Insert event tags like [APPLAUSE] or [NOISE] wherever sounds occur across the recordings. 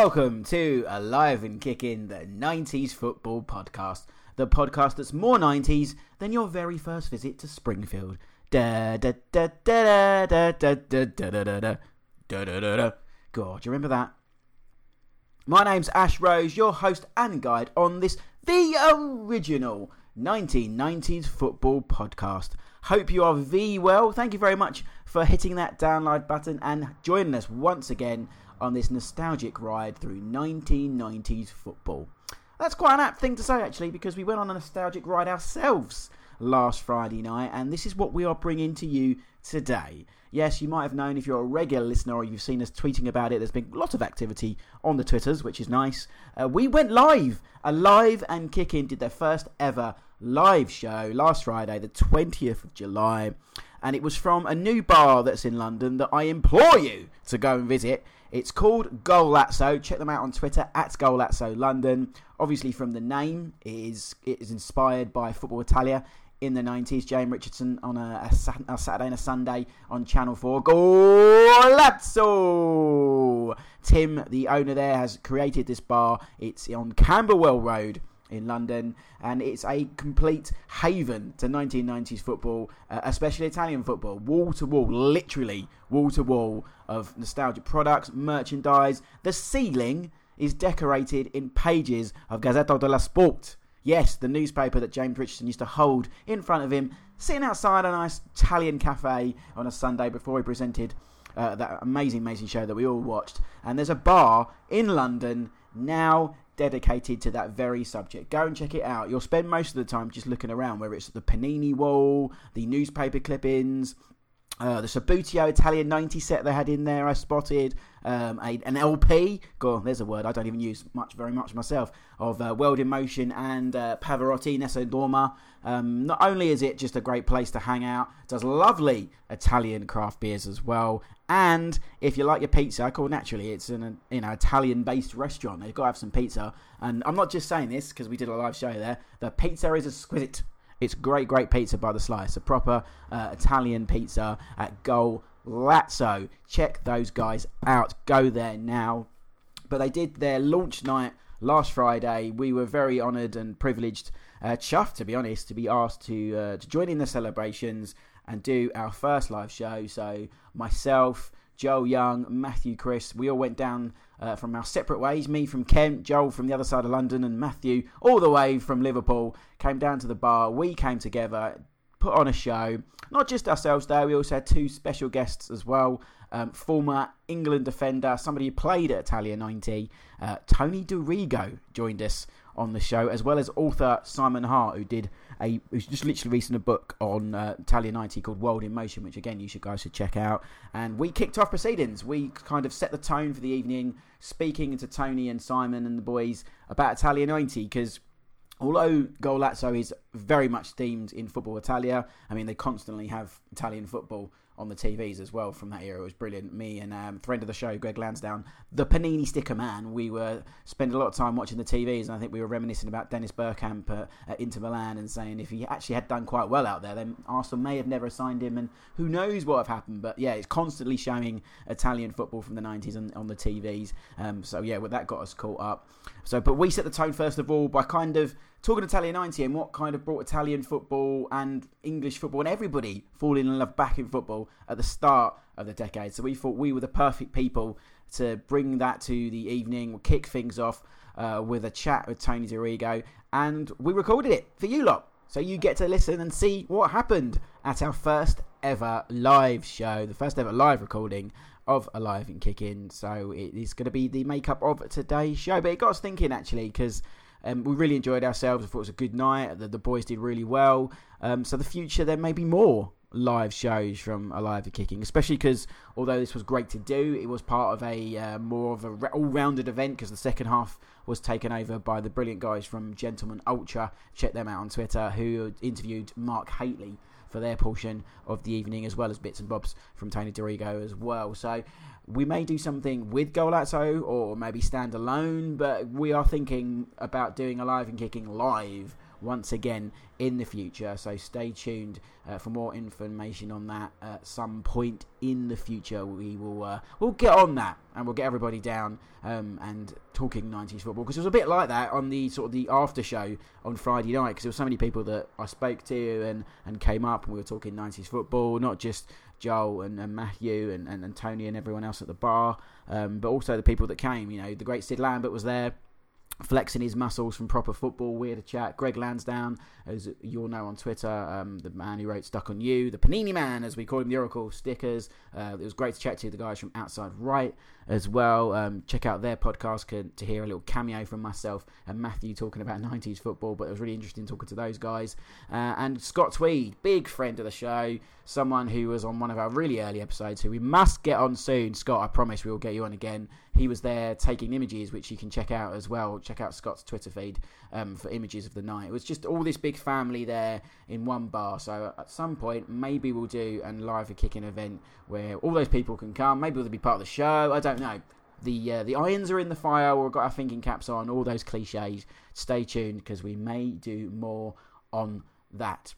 Welcome to Alive and Kicking, the 90s football podcast. The podcast that's more 90s than your very first visit to Springfield. Da da da da da da da da da da da da da da. God, you remember that? My name's Ash Rose, your host and guide on this, the original 1990s football podcast. Hope you are V well. Thank you very much for hitting that download button and joining us once again on this nostalgic ride through 1990s football. That's quite an apt thing to say, actually, because we went on a nostalgic ride ourselves last Friday night, and this is what we are bringing to you today. Yes, you might have known if you're a regular listener or you've seen us tweeting about it, there's been lots of activity on the Twitters, which is nice. Uh, we went live. Alive and Kicking did their first ever live show last Friday, the 20th of July, and it was from a new bar that's in London that I implore you to go and visit. It's called Golazzo. Check them out on Twitter at Golazzo London. Obviously, from the name, it is it is inspired by Football Italia in the 90s. James Richardson on a, a, a, Saturday and a Sunday on Channel 4. Golazzo! Tim, the owner there, has created this bar. It's on Camberwell Road in London, and it's a complete haven to 1990s football, uh, especially Italian football. Wall to wall, literally wall to wall of nostalgic products, merchandise. The ceiling is decorated in pages of Gazzetta dello Sport. Yes, the newspaper that James Richardson used to hold in front of him, sitting outside a nice Italian cafe on a Sunday before he presented uh, that amazing, amazing show that we all watched. And there's a bar in London now dedicated to that very subject. Go and check it out. You'll spend most of the time just looking around, whether it's the Panini wall, the newspaper clippings, uh, the Subbuteo Italian 90 set they had in there, I spotted. Um, a, an LP, God, there's a word I don't even use much, very much myself, of uh, World in Motion and uh, Pavarotti, Nessun Dorma. Um, not only is it just a great place to hang out, does lovely Italian craft beers as well. And if you like your pizza, cool, naturally, it's an you know Italian based restaurant. They've got to have some pizza. And I'm not just saying this because we did a live show there. The pizza is exquisite. It's great, great pizza by the slice. A proper uh, Italian pizza at Goal Lazzo. Check those guys out. Go there now. But they did their launch night last Friday. We were very honoured and privileged, uh, chuffed to be honest, to be asked to uh, to join in the celebrations and do our first live show. So myself, Joel Young, Matthew Chris, we all went down uh, from our separate ways. Me from Kent, Joel from the other side of London, and Matthew all the way from Liverpool came down to the bar. We came together, put on a show. Not just ourselves though, we also had two special guests as well. Um, former England defender, somebody who played at Italia 90, uh, Tony Dorigo joined us on the show, as well as author Simon Hart, who did a who's just literally releasing a book on uh, Italia 90 called World in Motion, which again you should guys should check out. And we kicked off proceedings. We kind of set the tone for the evening, speaking to Tony and Simon and the boys about Italia 90 because although Golazzo is very much themed in football Italia, I mean they constantly have Italian football on the TVs as well from that era. It was brilliant. Me and um, friend of the show, Greg Lansdowne, the Panini sticker man, we were spending a lot of time watching the TVs, and I think we were reminiscing about Dennis Bergkamp at, at Inter Milan and saying if he actually had done quite well out there, then Arsenal may have never signed him, and who knows what have happened. But yeah, it's constantly showing Italian football from the 90s on, on the TVs. Um, so yeah, well, that got us caught up. So, but we set the tone first of all by kind of talking Italian 90 and what kind of brought Italian football and English football and everybody falling in love back in football at the start of the decade. So we thought we were the perfect people to bring that to the evening, we'll kick things off uh, with a chat with Tony Dorigo, and we recorded it for you lot. So you get to listen and see what happened at our first ever live show, the first ever live recording of Alive and Kicking. So it is going to be the makeup of today's show. But it got us thinking actually, because um, we really enjoyed ourselves. I thought it was a good night. The, the boys did really well. Um, so the future, there may be more live shows from Alive and Kicking, especially because although this was great to do, it was part of a uh, more of a all-rounded event because the second half was taken over by the brilliant guys from Gentleman Ultra. Check them out on Twitter, who interviewed Mark Hateley for their portion of the evening, as well as bits and bobs from Tony Dorigo as well. So we may do something with Golazzo or maybe stand alone, but we are thinking about doing Alive and Kicking live once again in the future. So stay tuned uh, for more information on that at some point in the future. We will uh, we'll get on that and we'll get everybody down um, and talking 90s football because it was a bit like that on the sort of the after show on Friday night because there were so many people that I spoke to and, and came up and we were talking 90s football, not just Joel and, and Matthew and, and, and, Tony and everyone else at the bar, um, but also the people that came. You know, the great Sid Lambert was there flexing his muscles from proper football. Weird chat. Greg Lansdown, as you all know on Twitter, um, the man who wrote Stuck on You, the Panini Man, as we call him, the Oracle stickers. Uh, it was great to chat to the guys from Outside Right as well. Um, check out their podcast to hear a little cameo from myself and Matthew talking about 90s football, but it was really interesting talking to those guys. Uh, and Scott Tweed, big friend of the show, someone who was on one of our really early episodes who we must get on soon. Scott, I promise we will get you on again. He was there taking images, which you can check out as well. Check out Scott's Twitter feed um, for images of the night. It was just all this big family there in one bar. So at some point, maybe we'll do a live a kicking event where all those people can come. Maybe they'll be part of the show. I don't know. The uh, the irons are in the fire. We've got our thinking caps on. All those cliches. Stay tuned because we may do more on that.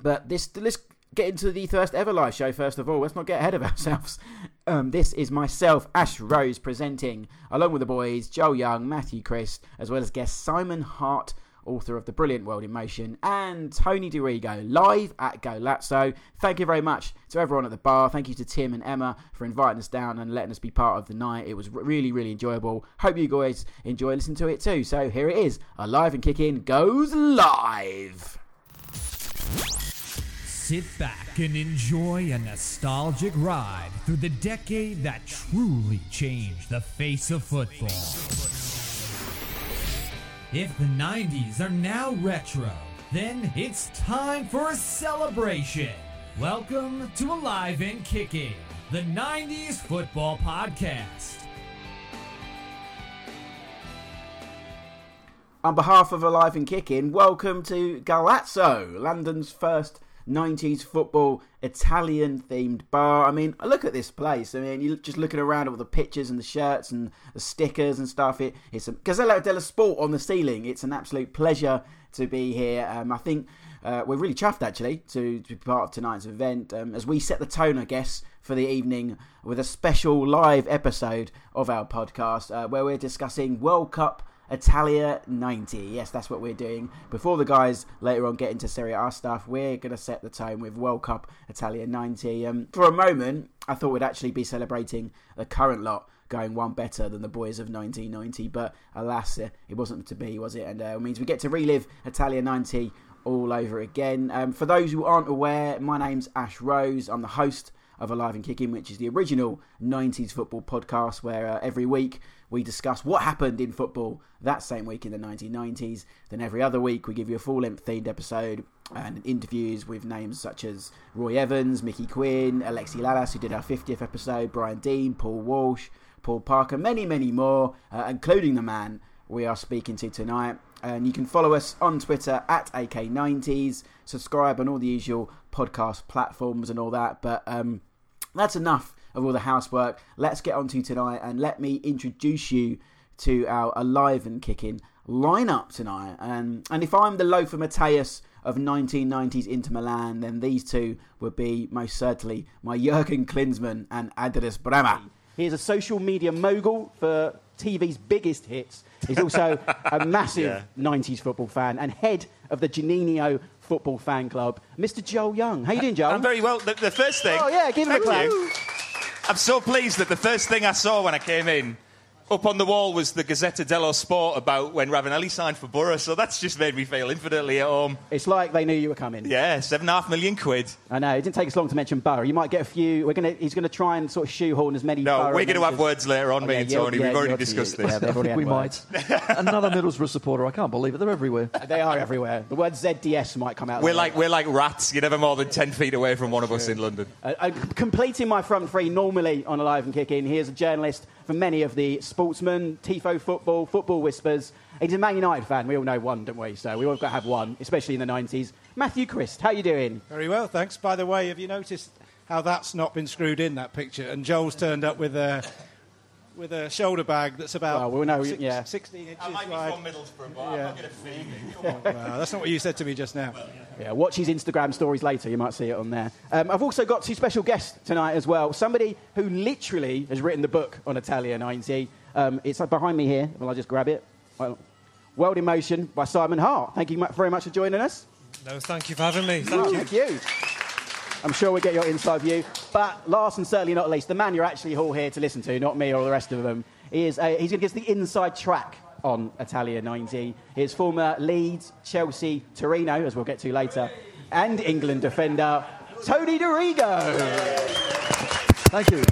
But this let's get into the first ever live show first of all. Let's not get ahead of ourselves. [LAUGHS] Um, this is myself, Ash Rose, presenting along with the boys Joe Young, Matthew Christ, as well as guest Simon Hart author of The Brilliant World in Motion, and Tony Dorigo, live at Golazzo. Thank you very much to everyone at the bar. Thank you to Tim and Emma for inviting us down and letting us be part of the night. It was really, really enjoyable. Hope you guys enjoy listening to it too. So here it is. Alive and Kicking goes live. Sit back and enjoy a nostalgic ride through the decade that truly changed the face of football. If the 90s are now retro, then it's time for a celebration. Welcome to Alive and Kicking, the 90s football podcast. On behalf of Alive and Kicking, welcome to Golazzo, London's first 90s football Italian themed bar. I mean, look at this place. I mean, you're just looking around at all the pictures and the shirts and the stickers and stuff. It, it's a Gazzetta dello Sport on the ceiling. It's an absolute pleasure to be here. Um, I think uh, we're really chuffed actually to, to, be part of tonight's event um, as we set the tone, I guess, for the evening with a special live episode of our podcast uh, where we're discussing World Cup Italia 90. Yes, that's what we're doing. Before the guys later on get into Serie A stuff, we're going to set the tone with World Cup Italia 90. Um, for a moment, I thought we'd actually be celebrating the current lot going one better than the boys of 1990, but alas, uh, it wasn't to be, was it? And uh, it means we get to relive Italia 90 all over again. Um, for those who aren't aware, my name's Ash Rose. I'm the host of Alive and Kicking, which is the original 90s football podcast where uh, every week we discuss what happened in football that same week in the 1990s. Then every other week we give you a full length themed episode and interviews with names such as Roy Evans, Mickey Quinn, Alexi Lalas, who did our 50th episode, Brian Deane, Paul Walsh, Paul Parker, many, many more, uh, including the man we are speaking to tonight. And you can follow us on Twitter at AK90s, subscribe on all the usual podcast platforms and all that. But um, that's enough of all the housework. Let's get on to tonight and let me introduce you to our alive and kicking lineup tonight. And and if I'm the Lothar Matthäus of 1990s Inter Milan, then these two would be most certainly my Jurgen Klinsmann and Andreas Brehme. He is a social media mogul for TV's biggest hits. He's also a [LAUGHS] massive yeah. 90s football fan and head of the Juninho Football Fan Club, Mr. Joel Young. How you doing, Joel? I'm very well. The, the first thing. Oh yeah, give him a clap. I'm so pleased that the first thing I saw when I came in up on the wall was the Gazzetta dello Sport about when Ravanelli signed for Boro, so that's just made me feel infinitely at home. It's like they knew you were coming. Yeah, seven and a half million quid. I know. It didn't take us long to mention Boro. You might get a few. We're gonna. He's going to try and sort of shoehorn as many. No, we're going to have words later on, oh, me yeah, and Tony. Yeah, We've already discussed this. Yeah, I think we might. Another Middlesbrough supporter. I can't believe it. They're everywhere. [LAUGHS] They are everywhere. The word ZDS might come out. We're like we're like rats. You're never more than ten feet away from one of us in London. Uh, uh, completing my front three normally on Alive and Kicking. Here's a journalist for many of the sportsmen, Tifo football, football whispers. He's a Man United fan. We all know one, don't we? So we all got to have one, especially in the 90s. Matthew Christ, how you doing? Very well, thanks. By the way, have you noticed how that's not been screwed in, that picture? And Joel's turned up with a with a shoulder bag that's about Well, we'll know, six- yeah. 16 inches I might be wide. from Middlesbrough, but I'm not going to feed it. [LAUGHS] Come on. Wow, that's not what you said to me just now. Yeah, watch his Instagram stories later. You might see it on there. Um, I've also got two special guests tonight as well. Somebody who literally has written the book on Italia 90. Um, it's behind me here. Will I just grab it? Well, World in Motion by Simon Hart. Thank you very much for joining us. No, thank you for having me. Thank you. Thank you. I'm sure we'll get your inside view. But last and certainly not least, the man you're actually all here to listen to, not me or the rest of them, is uh, he's going to give us the inside track on Italia 90. His former Leeds, Chelsea, Torino, as we'll get to later, and England defender, Tony Dorigo. Thank you.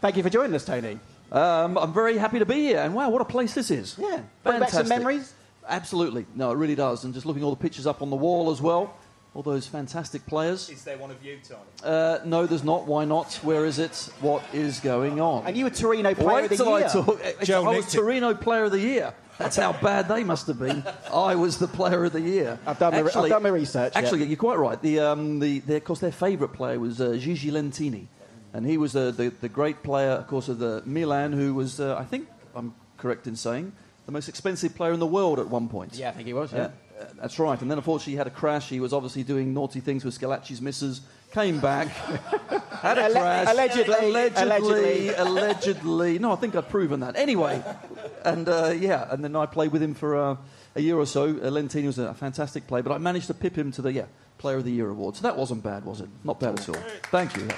Thank you for joining us, Tony. Um, I'm very happy to be here, and wow, what a place this is. Yeah. Bring back some memories? Absolutely. No, it really does. And just looking all the pictures up on the wall as well, all those fantastic players. Is there one of you, Tony? Uh, no, there's not. Why not? Where is it? What is going on? And you were Torino Player Wait of the till Year. I talk. Joe I was nicked. Torino Player of the Year. That's how bad they must have been. I was the Player of the Year. I've done my- I've done my research, yeah. Actually, you're quite right. The, um, the, their, of course, their favourite player was uh, Gigi Lentini, and he was uh, the the great player, of course, of the Milan, who was, uh, I think, I'm correct in saying, the most expensive player in the world at one point. Yeah, I think he was, yeah. Uh, that's right. And then, unfortunately, he had a crash. He was obviously doing naughty things with Schillaci's misses. Came back, [LAUGHS] had a crash. allegedly, allegedly, allegedly. allegedly. No, I think I've proven that. Anyway, and uh, yeah, and then I played with him for uh, a year or so. Uh, Lentini was a fantastic player, but I managed to pip him to the yeah Player of the Year award. So that wasn't bad, was it? Not bad at all. Thank you.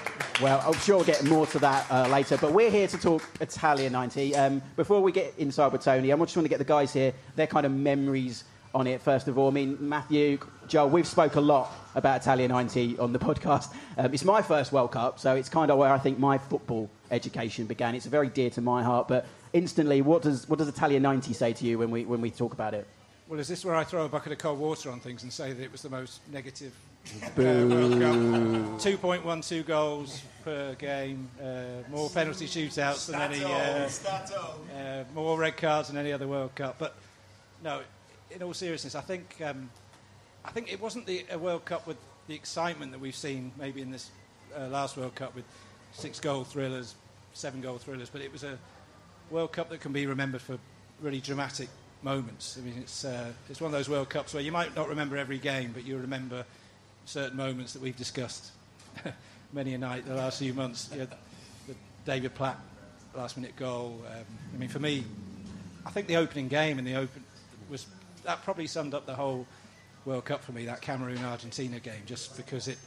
Well, I'm sure we'll get more to that uh, later, but we're here to talk Italia 90. Um, before we get inside with Tony, I just want to get the guys here, their kind of memories on it, first of all. I mean, Matthew, Joel, we've spoke a lot about Italia 90 on the [LAUGHS] podcast. Um, it's my first World Cup, so it's kind of where I think my football education began. It's very dear to my heart, but instantly, what does, what does Italia 90 say to you when we, when we talk about it? Well, is this where I throw a bucket of cold water on things and say that it was the most negative uh, World Cup? 2.12 goals per game, uh, more penalty shootouts than any, uh, uh, more red cards than any other World Cup. But no, in all seriousness, I think um, I think it wasn't the a World Cup with the excitement that we've seen maybe in this uh, last World Cup with six goal thrillers, seven goal thrillers, but it was a World Cup that can be remembered for really dramatic moments. I mean, it's uh, it's one of those World Cups where you might not remember every game, but you remember certain moments that we've discussed [LAUGHS] many a night the last few months. You know, the David Platt last minute goal. Um, I mean, for me, I think the opening game in the open was that probably summed up the whole World Cup for me. That Cameroon Argentina game, just because it.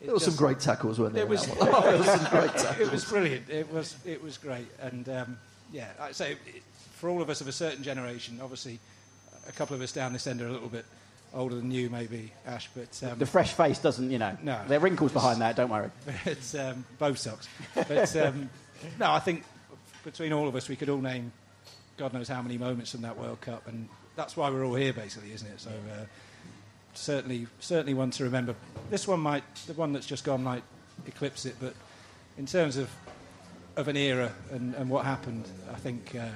it There were some great tackles, weren't there? It was. [LAUGHS] one? there was some great tackles. it was brilliant. It was it was great, and um, yeah, I say it, for all of us of a certain generation, obviously, a couple of us down this end are a little bit older than you, maybe Ash, but um, The fresh face doesn't, you know. No. There are wrinkles behind that, don't worry. [LAUGHS] it's um, both socks. But um, [LAUGHS] no, I think between all of us, we could all name God knows how many moments from that World Cup, and that's why we're all here, basically, isn't it? So uh, certainly, certainly one to remember. This one might, the one that's just gone, might eclipse it, but in terms of of an era and, and what happened, I think uh,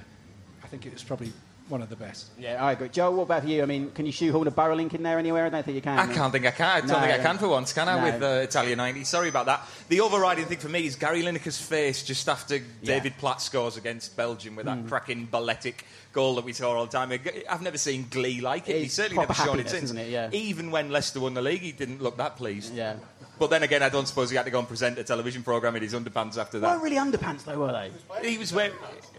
think it was probably one of the best. Yeah, I agree. Joe, what about you? I mean, can you shoehorn a Boro link in there anywhere? I don't think you can. I can't think I can. I don't No, think I no. can for once, can I? No. With uh, Italia 90. Sorry about that. The overriding thing for me is Gary Lineker's face just after David Platt scores against Belgium with that Hmm. cracking balletic goal that we saw all the time. I've never seen glee like it. It's He's certainly never shown it since. isn't it? Yeah. Even when Leicester won the league, he didn't look that pleased. Yeah. But then again, I don't suppose he had to go and present a television programme in his underpants after that. weren't really underpants, though, were they? He was wearing. [LAUGHS]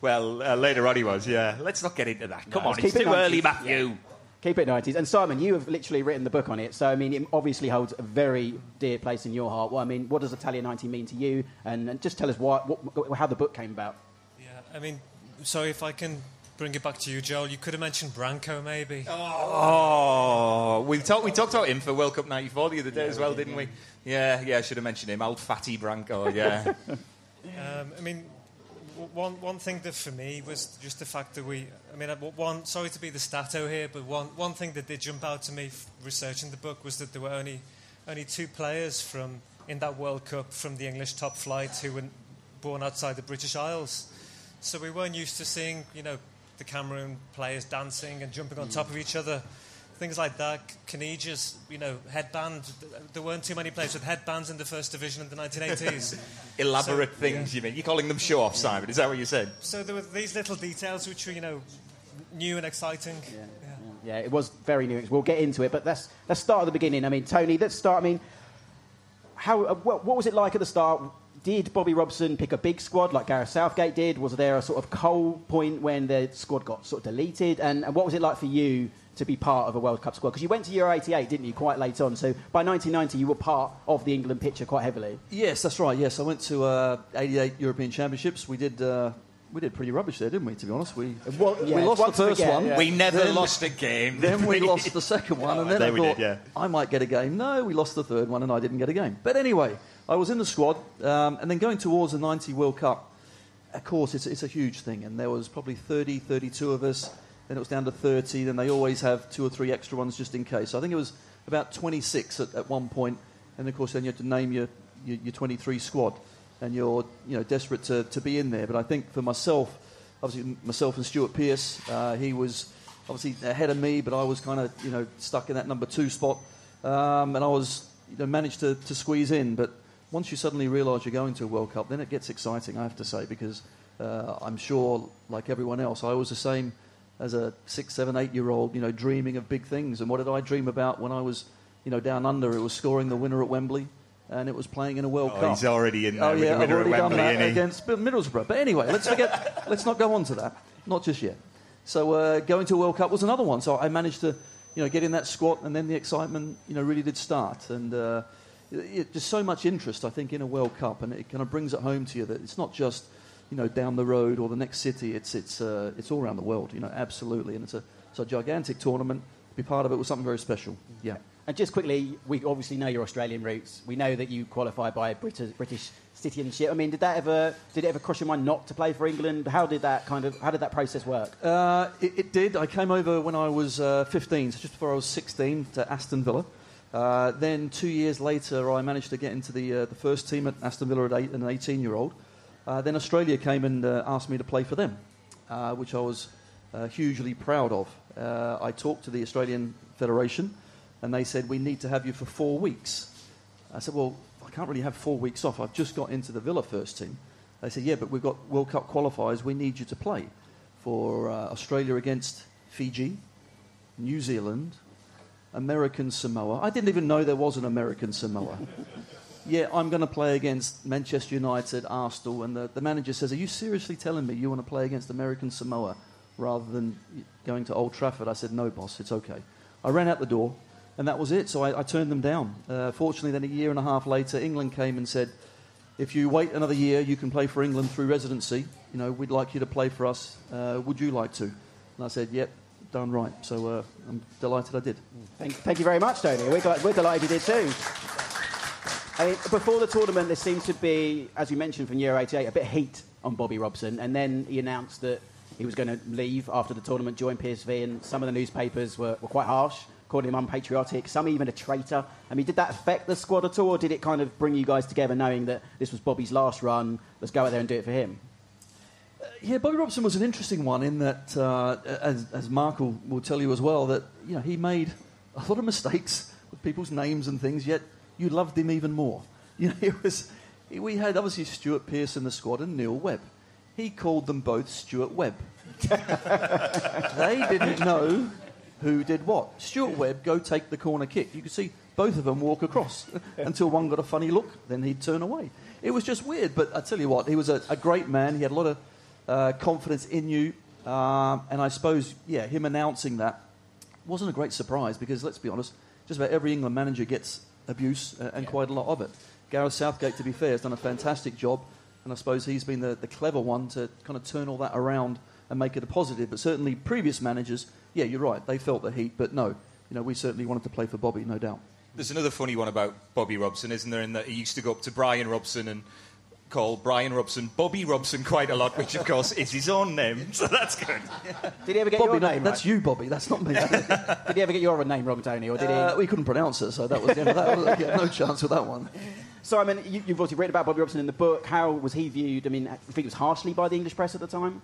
well, uh, later on he was. Yeah. Let's not get into that. Come No, on, let's it's keep it too nice. early, Matthew. Keep it 90s. And Simon, you have literally written the book on it, so I mean, it obviously holds a very dear place in your heart. Well, I mean, what does Italian 90 mean to you? And, and just tell us why, what, how the book came about. Yeah, I mean, sorry if I can bring it back to you, Joel. You could have mentioned Branco, maybe. Oh, we talked we talked about him for World Cup '94 the other day as well, didn't we? Yeah, yeah. I should have mentioned him. Old fatty Branco. Yeah. [LAUGHS] Um, I mean, one one thing that for me was just the fact that we. I mean, one. Sorry to be the stato here, but one one thing that did jump out to me researching the book was that there were only only two players from in that World Cup from the English top flight who were born outside the British Isles. So we weren't used to seeing, you know, the Cameroon players dancing and jumping on top of each other. things like that. Canisius, you know, headband. There weren't too many players with headbands in the first division in the 1980s. [LAUGHS] Elaborate So, things, yeah. you mean? You're calling them show off, Simon? Is that what you said? So there were these little details which were, you know, new and exciting. Yeah. Yeah, it was very new. We'll get into it, but let's let's start at the beginning. I mean, Tony, let's start. I mean, how uh, what, what was it like at the start? Did Bobby Robson pick a big squad like Gareth Southgate did? Was there a sort of cold point when the squad got sort of deleted? And, and what was it like for you to be part of a World Cup squad? Because you went to Euro '88, didn't you? Quite late on. So by 1990, you were part of the England picture quite heavily. Yes, that's right. Yes, I went to uh, 88 European Championships. We did. Uh, we did pretty rubbish there, didn't we? To be honest, we Well, yeah, we lost the first get- one. yeah. We never Then- lost a game. Then we [LAUGHS] lost the second one, and then I thought did, yeah. I might get a game. No, we lost the third one, and I didn't get a game. But anyway, I was in the squad, um, and then going towards the 90 World Cup. Of course, it's, it's a huge thing, and there was probably 30, 32 of us. Then it was down to 30. Then they always have two or three extra ones just in case. So I think it was about 26 at, at one point, and of course then you have to name your, your, your 23 squad, and you're you know desperate to, to be in there. But I think for myself, obviously myself and Stuart Pearce, uh, he was obviously ahead of me, but I was kind of you know stuck in that number two spot, um, and I was you know, managed to, to squeeze in. But once you suddenly realise you're going to a World Cup, then it gets exciting. I have to say because uh, I'm sure, like everyone else, I was the same as a six, seven, eight year old, you know, dreaming of big things. And what did I dream about when I was, you know, down under? It was scoring the winner at Wembley, and it was playing in a World Oh, Cup. he's already in there Oh yeah, the I've winner already at done Wembley, that he? against Middlesbrough. But anyway, let's forget. [LAUGHS] let's not go on to that. Not just yet. So uh, going to a World Cup was another one. So I managed to, you know, get in that squad, and then the excitement, you know, really did start. And uh, it, so much interest, I think, in a World Cup, and it kind of brings it home to you that it's not just, you know, down the road or the next city. It's it's uh, it's all around the world. You know, absolutely. And it's a it's a gigantic tournament. To be part of it was something very special. Yeah. And just quickly, we obviously know your Australian roots. We know that you qualify by British, British citizenship. I mean, did that ever did it ever cross your mind not to play for England? How did that kind of how did that process work? Uh, it, it did. I came over when I was uh, 15, so just before I was 16, to Aston Villa. Uh, then two years later, I managed to get into the, uh, the first team at Aston Villa at eight, an 18 year old. Uh, then Australia came and uh, asked me to play for them, uh, which I was hugely proud of. I talked to the Australian Federation, and they said, We need to have you for four weeks. I said, Well, I can't really have four weeks off. I've just got into the Villa first team. They said, Yeah, but we've got World Cup qualifiers. We need you to play for Australia against Fiji, New Zealand, American Samoa. I didn't even know there was an American Samoa. yeah, I'm going to play against Manchester United, Arsenal, and the, the manager says, Are you seriously telling me you want to play against American Samoa rather than going to Old Trafford? I said, No, boss, it's okay. I ran out the door, and that was it. So I, I turned them down. Uh, fortunately, then a year and a half later, England came and said, if you wait another year, you can play for England through residency. You know, we'd like you to play for us. Uh, would you like to? And I said, yep, done right. So uh, I'm delighted I did. Thank, thank you very much, Tony. We're, glad, we're delighted you did too. I mean, before the tournament, there seemed to be, as you mentioned from Euro 88, a bit of heat on Bobby Robson, and then he announced that he was going to leave after the tournament, join PSV, and some of the newspapers were, were quite harsh, calling him unpatriotic, some even a traitor. I mean, did that affect the squad at all, or did it kind of bring you guys together knowing that this was Bobby's last run, let's go out there and do it for him? Yeah, Bobby Robson was an interesting one in that, uh, as, as Mark will, will tell you as well, that you know he made a lot of mistakes with people's names and things. Yet you loved him even more. [LAUGHS] You know, was we had obviously Stuart Pearce in the squad and Neil Webb. He called them both Stuart Webb. [LAUGHS] they didn't know who did what. Stuart Webb go take the corner kick. You could see both of them walk across [LAUGHS] until one got a funny look, then he'd turn away. It was just weird, but I tell you what, he was a, a great man. He had a lot of uh, confidence in you, um, and I suppose, yeah, him announcing that wasn't a great surprise because let's be honest, just about every England manager gets abuse uh, and quite a lot of it. Gareth Southgate, to be fair, has done a fantastic job, and I suppose he's been the, the clever one to kind of turn all that around and make it a positive. But certainly, previous managers, yeah, you're right, they felt the heat, but no, you know, we certainly wanted to play for Bobby, no doubt. There's another funny one about Bobby Robson, isn't there? In that he used to go up to Brian Robson and call Brian Robson Bobby Robson quite a lot, which of course is his own name. So that's good. Did he ever get Bobby, your that- name that's right? you, Bobby. That's not me. [LAUGHS] Did he ever get your name wrong, Tony, or did he? uh, we couldn't pronounce it, so that was, yeah, that was yeah, no chance with that one. Simon, you, you've obviously written about Bobby Robson in the book. How was he viewed? I mean, I think it was harshly by the English press at the time.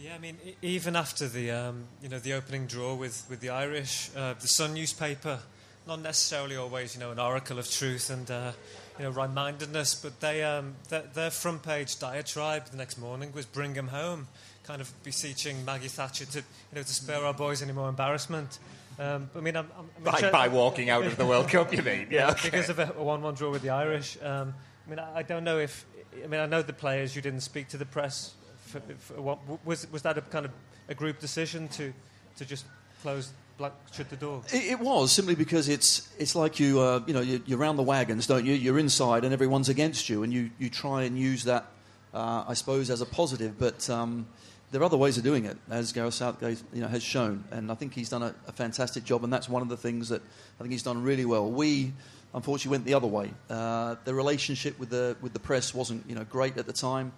Yeah, I mean, e- even after the um, you know the opening draw with, with the Irish, uh, the Sun newspaper, not necessarily always you know an oracle of truth and uh, you know right-mindedness, but they um, their, their front page diatribe the next morning was "Bring him home," kind of beseeching Maggie Thatcher to you know to spare our boys any more embarrassment. Um, I mean, I'm, I'm, I'm By, inter- by walking out of the World Cup, you mean? Yeah, okay. because of a, a one-one draw with the Irish. Um, I mean, I, I don't know if I mean I know the players. You didn't speak to the press. For, for what, was was that a kind of a group decision to to just close, black, shut the door? It, it was simply because it's it's like you uh, you know you, you're around the wagons, don't you? You're inside and everyone's against you, and you, you try and use that, uh, I suppose, as a positive. But um, there are other ways of doing it, as Gareth Southgate you know has shown, and I think he's done a, a fantastic job, and that's one of the things that I think he's done really well. We unfortunately went the other way. Uh, the relationship with the with the press wasn't you know great at the time.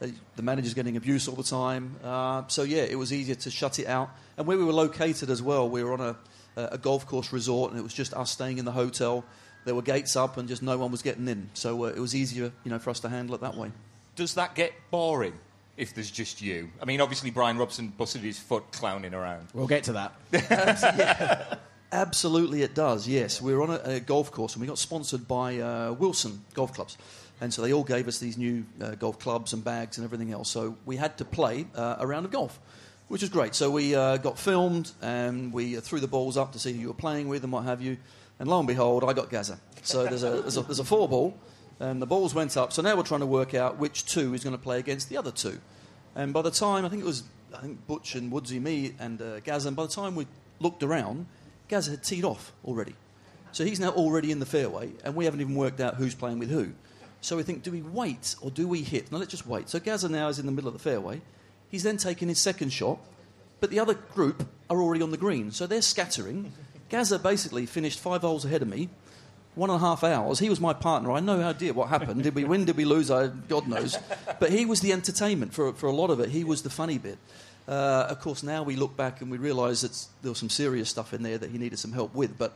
The manager's getting abuse all the time. Uh, so, yeah, it was easier to shut it out. And where we were located as well, we were on a, a golf course resort and it was just us staying in the hotel. There were gates up and just no one was getting in. So uh, it was easier you know, for us to handle it that way. Does that get boring if there's just you? I mean, obviously, Brian Robson busted his foot clowning around. We'll get to that. [LAUGHS] Absolutely, it does. Yes, we were on a, a golf course, and we got sponsored by uh, Wilson Golf Clubs, and so they all gave us these new uh, golf clubs and bags and everything else. So we had to play uh, a round of golf, which was great. So we uh, got filmed, and we threw the balls up to see who you were playing with and what have you. And lo and behold, I got Gaza. So there's a there's a, there's a four ball, and the balls went up. So now we're trying to work out which two is going to play against the other two. And by the time I think it was I think Butch and Woodsy, me and uh, Gaza, and by the time we looked around, Gaza had teed off already. So he's now already in the fairway, and we haven't even worked out who's playing with who. So we think, do we wait or do we hit? No, let's just wait. So Gaza now is in the middle of the fairway. He's then taking his second shot, but the other group are already on the green. So they're scattering. [LAUGHS] Gaza basically finished five holes ahead of me, one and a half hours. He was my partner. I know idea what happened. Did we win? Did we lose? I, God knows. [LAUGHS] But he was the entertainment for, for a lot of it. He was the funny bit. Uh, of course, now we look back and we realise that there was some serious stuff in there that he needed some help with. But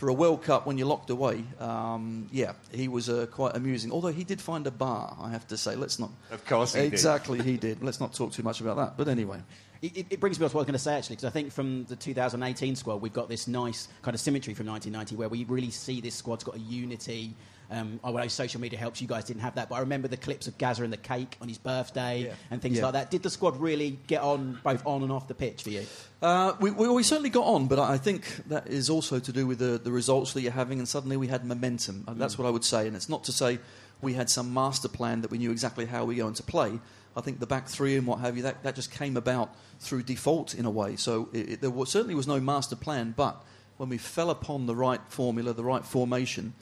for a World Cup, when you're locked away, um, yeah, he was uh, quite amusing. Although he did find a bar, I have to say. Let's not. Of course he did. exactly, he did. Let's not talk too much about that. But anyway. It, it- it brings me on to what I was going to say actually, because I think from the 2018 squad, we've got this nice kind of symmetry from 1990 where we really see this squad's got a unity. Um, I know social media helps. You guys didn't have that, but I remember the clips of Gaza and the cake on his birthday Yeah. and things Yeah. like that. Did the squad really get on both on and off the pitch for you? Uh, we, we, we certainly got on, but I think that is also to do with the, the results that you're having, and suddenly we had momentum. And that's what I would say. And it's not to say we had some master plan that we knew exactly how we were going to play. I think the back three and what have you, that, that just came about through default in a way. So it, it, there was, certainly was no master plan, but when we fell upon the right formula, the right formation,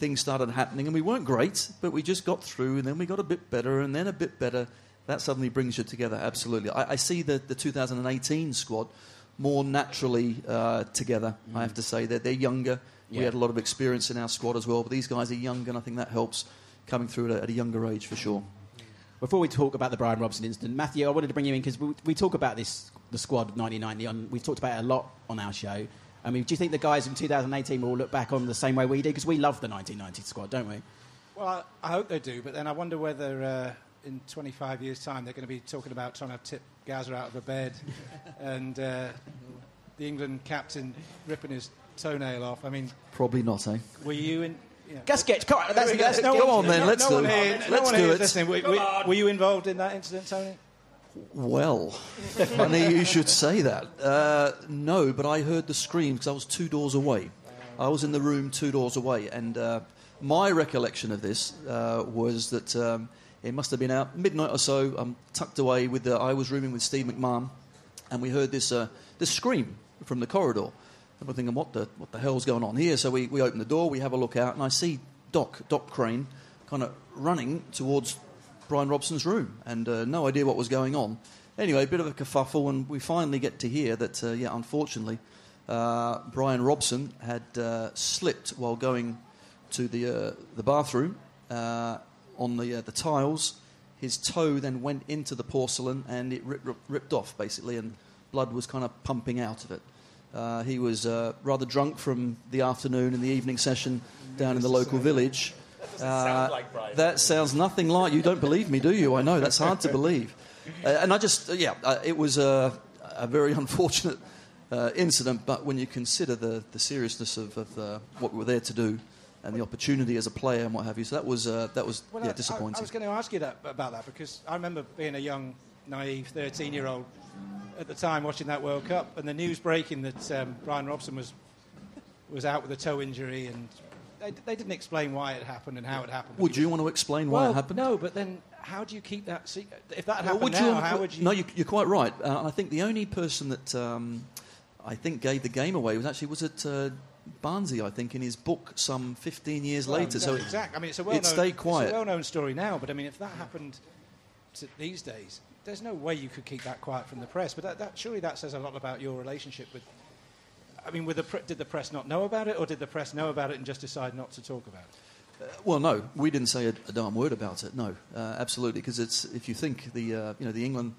things started happening, and we weren't great, but we just got through, and then we got a bit better, and then a bit better. That suddenly brings you together, absolutely. I, I see the, the 2018 squad more naturally uh, together, I have to say. They're, they're younger. We had a lot of experience in our squad as well, but these guys are younger, and I think that helps coming through at a, at a younger age for sure. Before we talk about the Brian Robson incident, Matthew, I wanted to bring you in because we, we talk about this, the squad of 1990. On, we've talked about it a lot on our show. I mean, do you think the guys in 2018 will look back on the same way we did? Because we love the 1990 squad, don't we? Well, I, I hope they do, but then I wonder whether uh, in 25 years' time they're going to be talking about trying to tip Gaza out of a bed [LAUGHS] and uh, the England captain ripping his toenail off. I mean, Probably not, eh? were you in? You Gas sketch, come on, that's, that's no Go one- on then, no- let's no do it. here- Let's do it. listening. Were, were- were you involved in that incident, Tony? Well, funny you should say that. Uh, no, but I heard the scream because I was two doors away. I was in the room two doors away, and uh, my recollection of this uh, was that um, it must have been out midnight or so. I'm tucked away with the. I was rooming with Steve McMahon, and we heard this uh, this scream from the corridor. And we're thinking, what the what the hell's going on here? So we, we open the door, we have a look out, and I see Doc Doc Crane kind of running towards Brian Robson's room, and uh, no idea what was going on. Anyway, a bit of a kerfuffle, and we finally get to hear that, uh, yeah, unfortunately, uh, Brian Robson had uh, slipped while going to the uh, the bathroom on the the tiles. His toe then went into the porcelain, and it rip, rip, ripped off basically, and blood was kind of pumping out of it. Uh, he was uh, rather drunk from the afternoon and the evening session down in the local village. Uh, like Brian. that sounds nothing like you. Don't believe me, do you? I know that's hard to believe. [LAUGHS] uh, and I just, uh, yeah, uh, it was a, a very [LAUGHS] unfortunate uh, incident, but when you consider the, the seriousness of, of uh, what we were there to do and the opportunity as a player and what have you, so that was, uh, that was Well, yeah, I- I. I was going to ask you that, about that because I remember being a young, naive 13 year old at the time watching that World Cup and the news breaking that um, Brian Robson was, was out with a toe injury and they, they didn't explain why it happened and how it happened. Would you want to explain why well, it happened? No, but then how do you keep that secret? If that Well, happened would now, you- how would you? No, you, you're quite right. Uh, I think the only person that um, I think gave the game away was actually was it uh, Barnsley. I think in his book some 15 years Well, later. So exactly. I mean, it's a well-known, stayed quiet. It's a well-known story now, but I mean, if that happened these days, there's no way you could keep that quiet from the press. But that, that surely that says a lot about your relationship with. I mean, the pre- did the press not know about it, or did the press know about it and just decide not to talk about it? Well, no, we didn't say a, a darn word about it. No, uh, absolutely, because it's if you think the uh, you know the England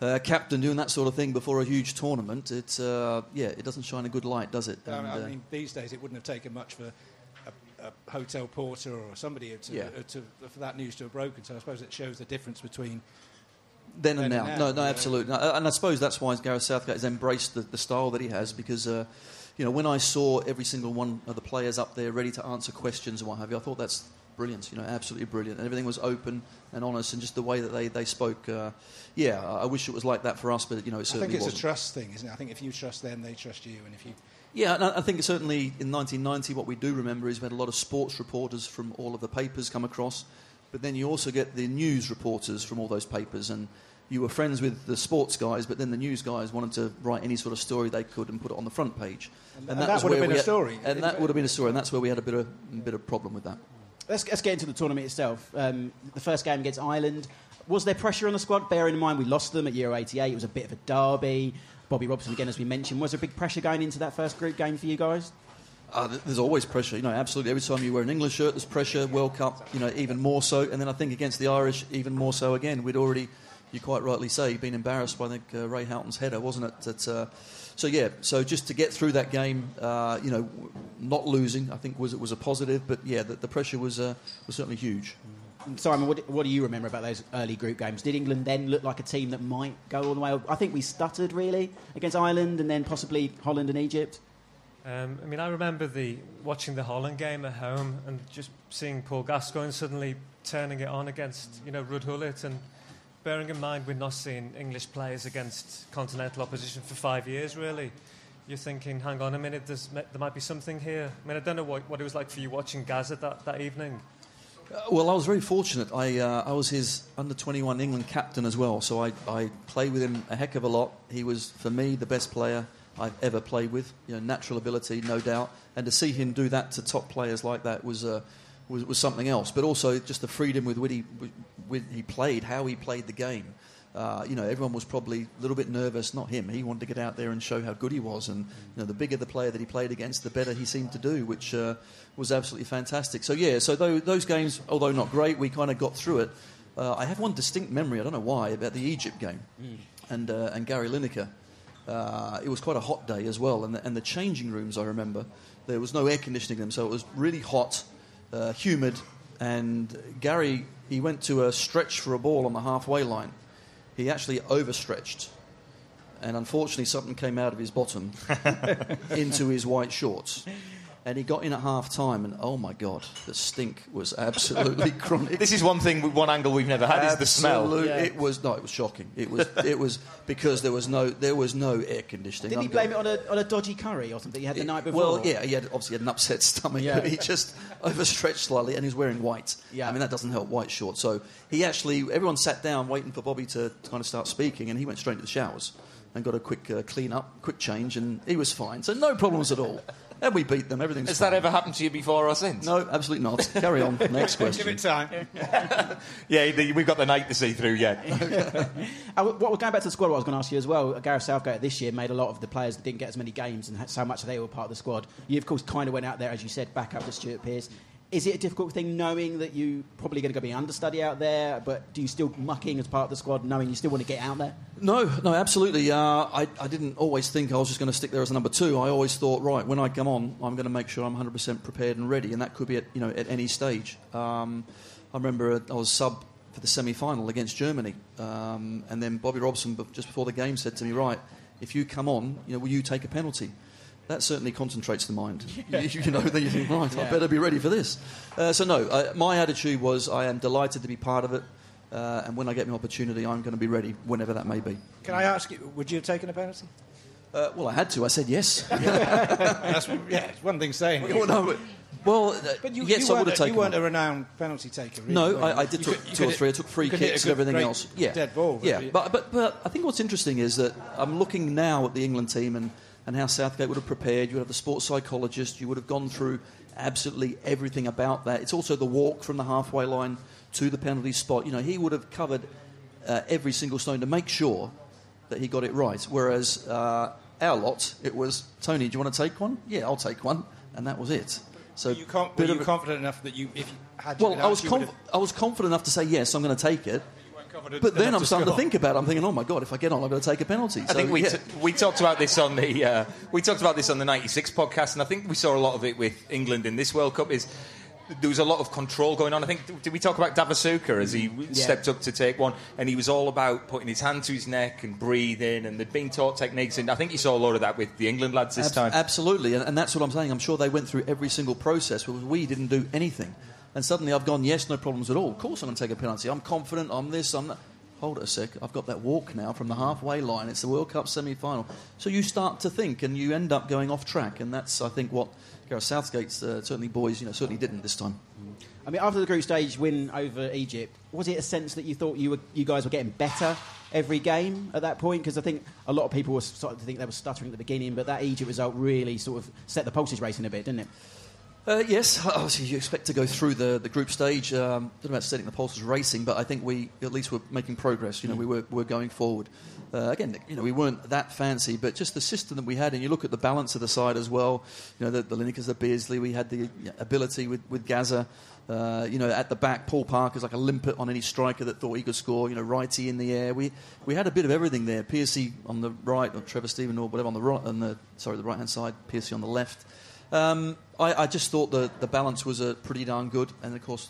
uh, captain doing that sort of thing before a huge tournament, it's uh, yeah, it doesn't shine a good light, does it? I mean- And, I uh, mean, these days it wouldn't have taken much for a, a hotel porter or somebody to, Yeah. uh, to, for that news to have broken. So I suppose it shows the difference between. Then and then now. and No, no, yeah. absolutely. And I suppose that's why Gareth Southgate has embraced the, the style that he has because, uh, you know, when I saw every single one of the players up there ready to answer questions and what have you, I thought that's brilliant, you know, absolutely brilliant. And everything was open and honest and just the way that they, they spoke. Uh, yeah, I wish it was like that for us, but, you know, it certainly I think it's wasn't. a trust thing, isn't it? I think if you trust them, they trust you, and if you Yeah, I think certainly in 1990, what we do remember is we had a lot of sports reporters from all of the papers come across, but then you also get the news reporters from all those papers, and you were friends with the sports guys, but then the news guys wanted to write any sort of story they could and put it on the front page, And that was would have been a had- story. and that would have been a story, and that's where we had a bit of a bit of problem with that. Let's, let's get into the tournament itself. Um, the first game against Ireland. Was there pressure on the squad? Bearing in mind we lost them at Euro 88. It was a bit of a derby. Bobby Robson, again, as we mentioned. Was there big pressure going into that first group game for you guys? Uh, there's always pressure, you know, absolutely. Every time you wear an English shirt, there's pressure. World Cup, you know, even more so. And then I think against the Irish, even more so again. We'd already, you quite rightly say, been embarrassed by I think, uh, Ray Houghton's header, wasn't it? That, uh, so yeah, so just to get through that game, uh, you know, not losing, I think was was a positive. But yeah, the, the pressure was uh, was certainly huge. Simon, what, what do you remember about those early group games? Did England then look like a team that might go all the way? I think we stuttered really against Ireland and then possibly Holland and Egypt. Um, I mean, I remember the watching the Holland game at home and just seeing Paul Gascoigne suddenly turning it on against you know Ruud Gullit and bearing in mind we'd not seen English players against continental opposition for five years really. You're thinking, hang on a minute, there might be something here. I mean, I don't know what, what it was like for you watching Gaza that, that evening. Uh, well, I was very fortunate. I, uh, I was his under 21 England captain as well, so I, I played with him a heck of a lot. He was, for me, the best player I've ever played with. You know, natural ability, no doubt. And to see him do that to top players like that was, uh, was, was something else. But also just the freedom with which he, with he played, how he played the game. Uh, you know, everyone was probably a little bit nervous. Not him. He wanted to get out there and show how good he was. And you know, the bigger the player that he played against, the better he seemed to do, which uh, was absolutely fantastic. So yeah, so those, those games, although not great, we kind of got through it. Uh, I have one distinct memory. I don't know why about the Egypt game, and uh, and Gary Lineker. Uh, it was quite a hot day as well, and the, and the changing rooms. I remember there was no air conditioning in them, so it was really hot, uh, humid, and Gary he went to a stretch for a ball on the halfway line. He actually overstretched, and unfortunately something came out of his bottom [LAUGHS] [LAUGHS] into his white shorts. And he got in at half time, and oh my god, the stink was absolutely [LAUGHS] chronic. This is one thing, one angle we've never had is the smell. Absolute- It was no, it was shocking. It was [LAUGHS] it was because there was no there was no air conditioning. Did he I'm blame going- it on a, on a dodgy curry or something he had the night before? Well, yeah, he had obviously had an upset [LAUGHS] stomach, Yeah. but he just overstretched slightly, and he was wearing white. Yeah. I mean that doesn't help white shorts. So he actually, everyone sat down waiting for Bobby to kind of start speaking, and he went straight to the showers and got a quick uh, clean up, quick change, and he was fine. So no problems at all. And we beat them. Everything's Has fine. that ever happened to you before or since? No, absolutely not. Carry on. [LAUGHS] Next question. Give it time. [LAUGHS] Yeah, the, we've got the night to see through yet. [LAUGHS] Uh, what, going back to the squad, what I was going to ask you as well. Gareth Southgate this year made a lot of the players that didn't get as many games and had so much they were part of the squad. You, of course, kind of went out there, as you said, back up to Stuart Pearce. Is it a difficult thing knowing that you probably going to go be understudy out there, but do you still mucking as part of the squad, knowing you still want to get out there? No, no, absolutely. Uh, I, I didn't always think I was just going to stick there as a number two. I always thought, right, when I come on, I'm going to make sure I'm 100% prepared and ready, and that could be at you know at any stage. Um, I remember I was sub for the semi-final against Germany. Um, and then Bobby Robson, just before the game, said to me, "Right, if you come on, you know, will you take a penalty?" That certainly concentrates the mind. [LAUGHS] You, you know, then you think, right, I better be ready for this. Uh, so no, uh, my attitude was I am delighted to be part of it, uh, and when I get an opportunity, I'm going to be ready, whenever that may be. Can I ask you, would you have taken a penalty? Uh, well, I had to. I said yes. [LAUGHS] That's, yeah, it's one thing saying. well, no, well, uh, But you, yes, you, I would have a- taken. you weren't one. a renowned penalty taker. Really, No. I, I did took could- two or three. I took free you could hit a kicks and everything else. Yeah, dead ball. Yeah, but, but but I think what's interesting is that I'm looking now at the England team and, and how Southgate would have prepared. You would have the sports psychologist. You would have gone through absolutely everything about that. It's also the walk from the halfway line to the penalty spot. You know, he would have covered uh, every single stone to make sure that he got it right. Whereas uh, our lot, it was Tony. Do you want to take one? Yeah, I'll take one, and that was it. So Were you, com- were bit you confident enough that you, if you had well, I was, conf- I was confident enough to say yes, I'm going to take it. But then I'm starting to think about it. I'm thinking, oh my god, if I get on, I'm going to take a penalty. I think we, yeah. t- we talked about this on the uh, we talked about this on the '96 podcast, and I think we saw a lot of it with England in this World Cup. Is there was a lot of control going on. I think did we talk about Davasuka as he stepped up to take one, and he was all about putting his hand to his neck and breathing, and they'd been taught techniques, and I think you saw a lot of that with the England lads this Ab- time. Absolutely, and, and that's what I'm saying. I'm sure they went through every single process, whereas we didn't do anything. And suddenly I've gone, yes, no problems at all. Of course I'm going to take a penalty. I'm confident. I'm this. I'm that. Hold it a sec. I've got that walk now from the halfway line. It's the World Cup semi-final. So you start to think, and you end up going off track. And that's, I think, what Gareth Southgate's uh, certainly boys, you know, certainly didn't this time. I mean, after the group stage win over Egypt, was it a sense that you thought you were, you guys were getting better every game at that point? Because I think a lot of people were starting to think they were stuttering at the beginning, but that Egypt result really sort of set the pulses racing a bit, didn't it? Uh, yes, obviously you expect to go through the, the group stage. Um, don't know about setting the pulse pulses racing, but I think we at least were making progress. You know, we were, were going forward. Uh, again, you know, we weren't that fancy, but just the system that we had, and you look at the balance of the side as well. You know, the, the Linekers, the Beardsley, we had the ability with, with Gazza. Uh, you know, at the back, Paul Parker's like a limpet on any striker that thought he could score. You know, Wrighty in the air. We we had a bit of everything there. Piercy on the right, or Trevor Steven or whatever on the right, on the sorry, the right hand side. Piercy on the left. Um, I, I just thought the, the balance was uh, pretty darn good, and of course,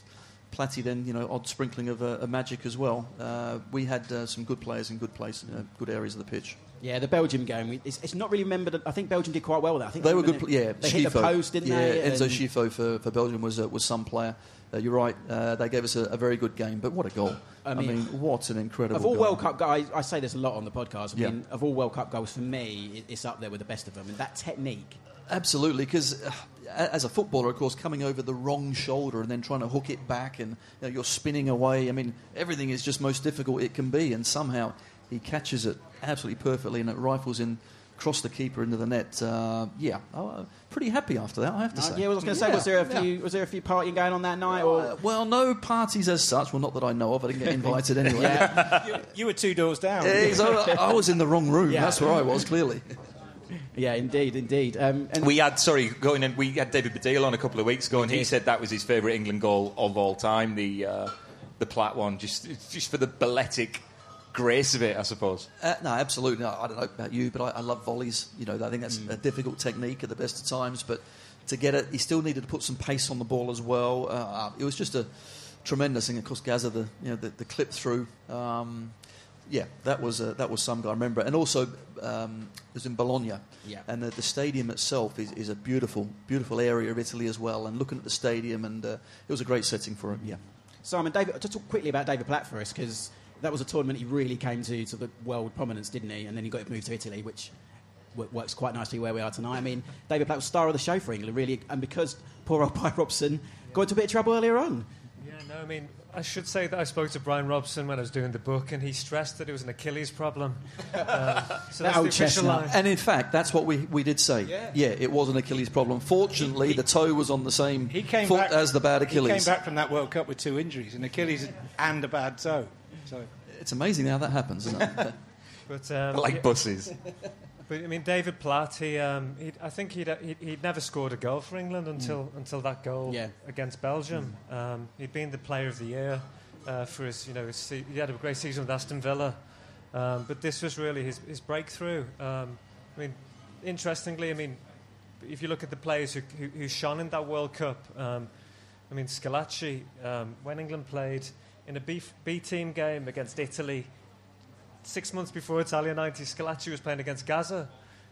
Platty then you know odd sprinkling of uh, a magic as well. Uh, we had uh, some good players in good place, uh, good areas of the pitch. Yeah, the Belgium game. It's, it's not really remembered. I think Belgium did quite well that. I think They were good. Pl- yeah, they hit the post, didn't yeah, they? Enzo And- Scifo for, for Belgium was uh, was some player. Uh, you're right. Uh, they gave us a, a very good game, but what a goal! I I mean, mean, what an incredible Of all goal. World Cup guys, I say this a lot on the podcast. I Yeah. mean, of all World Cup goals, for me, it's up there with the best of them. And that technique, Absolutely, because uh, as a footballer, of course, coming over the wrong shoulder and then trying to hook it back, and you know, you're spinning away. I mean, everything is just most difficult it can be, and somehow he catches it absolutely perfectly, and it rifles in across the keeper into the net. Uh, yeah, oh, pretty happy after that. I have to Uh, say. yeah, well, I was going to say, Yeah, was there a yeah. few? Was there a few partying going on that night? Or Uh, well, no parties as such. Well, not that I know of. I didn't get [LAUGHS] invited anyway. yeah, You were two doors down. Yeah, so I was in the wrong room. Yeah. That's where I was, clearly. [LAUGHS] yeah, indeed, indeed. Um, and We had sorry going in. We had David Baddiel on a couple of weeks ago, and he said that was his favourite England goal of all time. The uh, the Platt one, just just for the balletic grace of it, I suppose. Uh, no, absolutely. No, I don't know about you, but I, I love volleys. You know, I think that's a difficult technique at the best of times. But to get it, he still needed to put some pace on the ball as well. Uh, it was just a tremendous thing. Of course, Gazza, the you know the, the clip through. Um, yeah, that was uh, that was some guy. I remember, and also um, it was in Bologna, Yeah. and the, the stadium itself is, is a beautiful, beautiful area of Italy as well. And looking at the stadium, and uh, it was a great setting for it. Yeah. Simon, David, just talk quickly about David Platt for us because that was a tournament he really came to to the world prominence, didn't he? And then he got moved to Italy, which wo- works quite nicely where we are tonight. I mean, David Platt was star of the show for England, really, and because poor old [LAUGHS] Pi Robson got into a bit of trouble earlier on. Yeah, no, I mean, I should say that I spoke to Brian Robson when I was doing the book, and he stressed that it was an Achilles problem. Um, [LAUGHS] so that's the official line. And in fact, that's what we, we did say. Yeah. it was an Achilles problem. Fortunately, the toe was on the same He came foot back as the bad Achilles. He came back from that World Cup with two injuries, an Achilles and a bad toe. So It's amazing how that happens, isn't it? [LAUGHS] But, um, Like yeah, buses. [LAUGHS] but I mean, David Platt, he, um, he'd, I think he'd, he'd, he'd never scored a goal for England until, until that goal Yeah. against Belgium. Um, he'd been the player of the year uh, for his, you know, his, he had a great season with Aston Villa. Um, but this was really his, his breakthrough. Um, I mean, interestingly, I mean, if you look at the players who, who, who shone in that World Cup, um, I mean, Schillaci, um, when England played, in a B, B team game against Italy. Six months before Italia 90, Schillaci was playing against Gazza.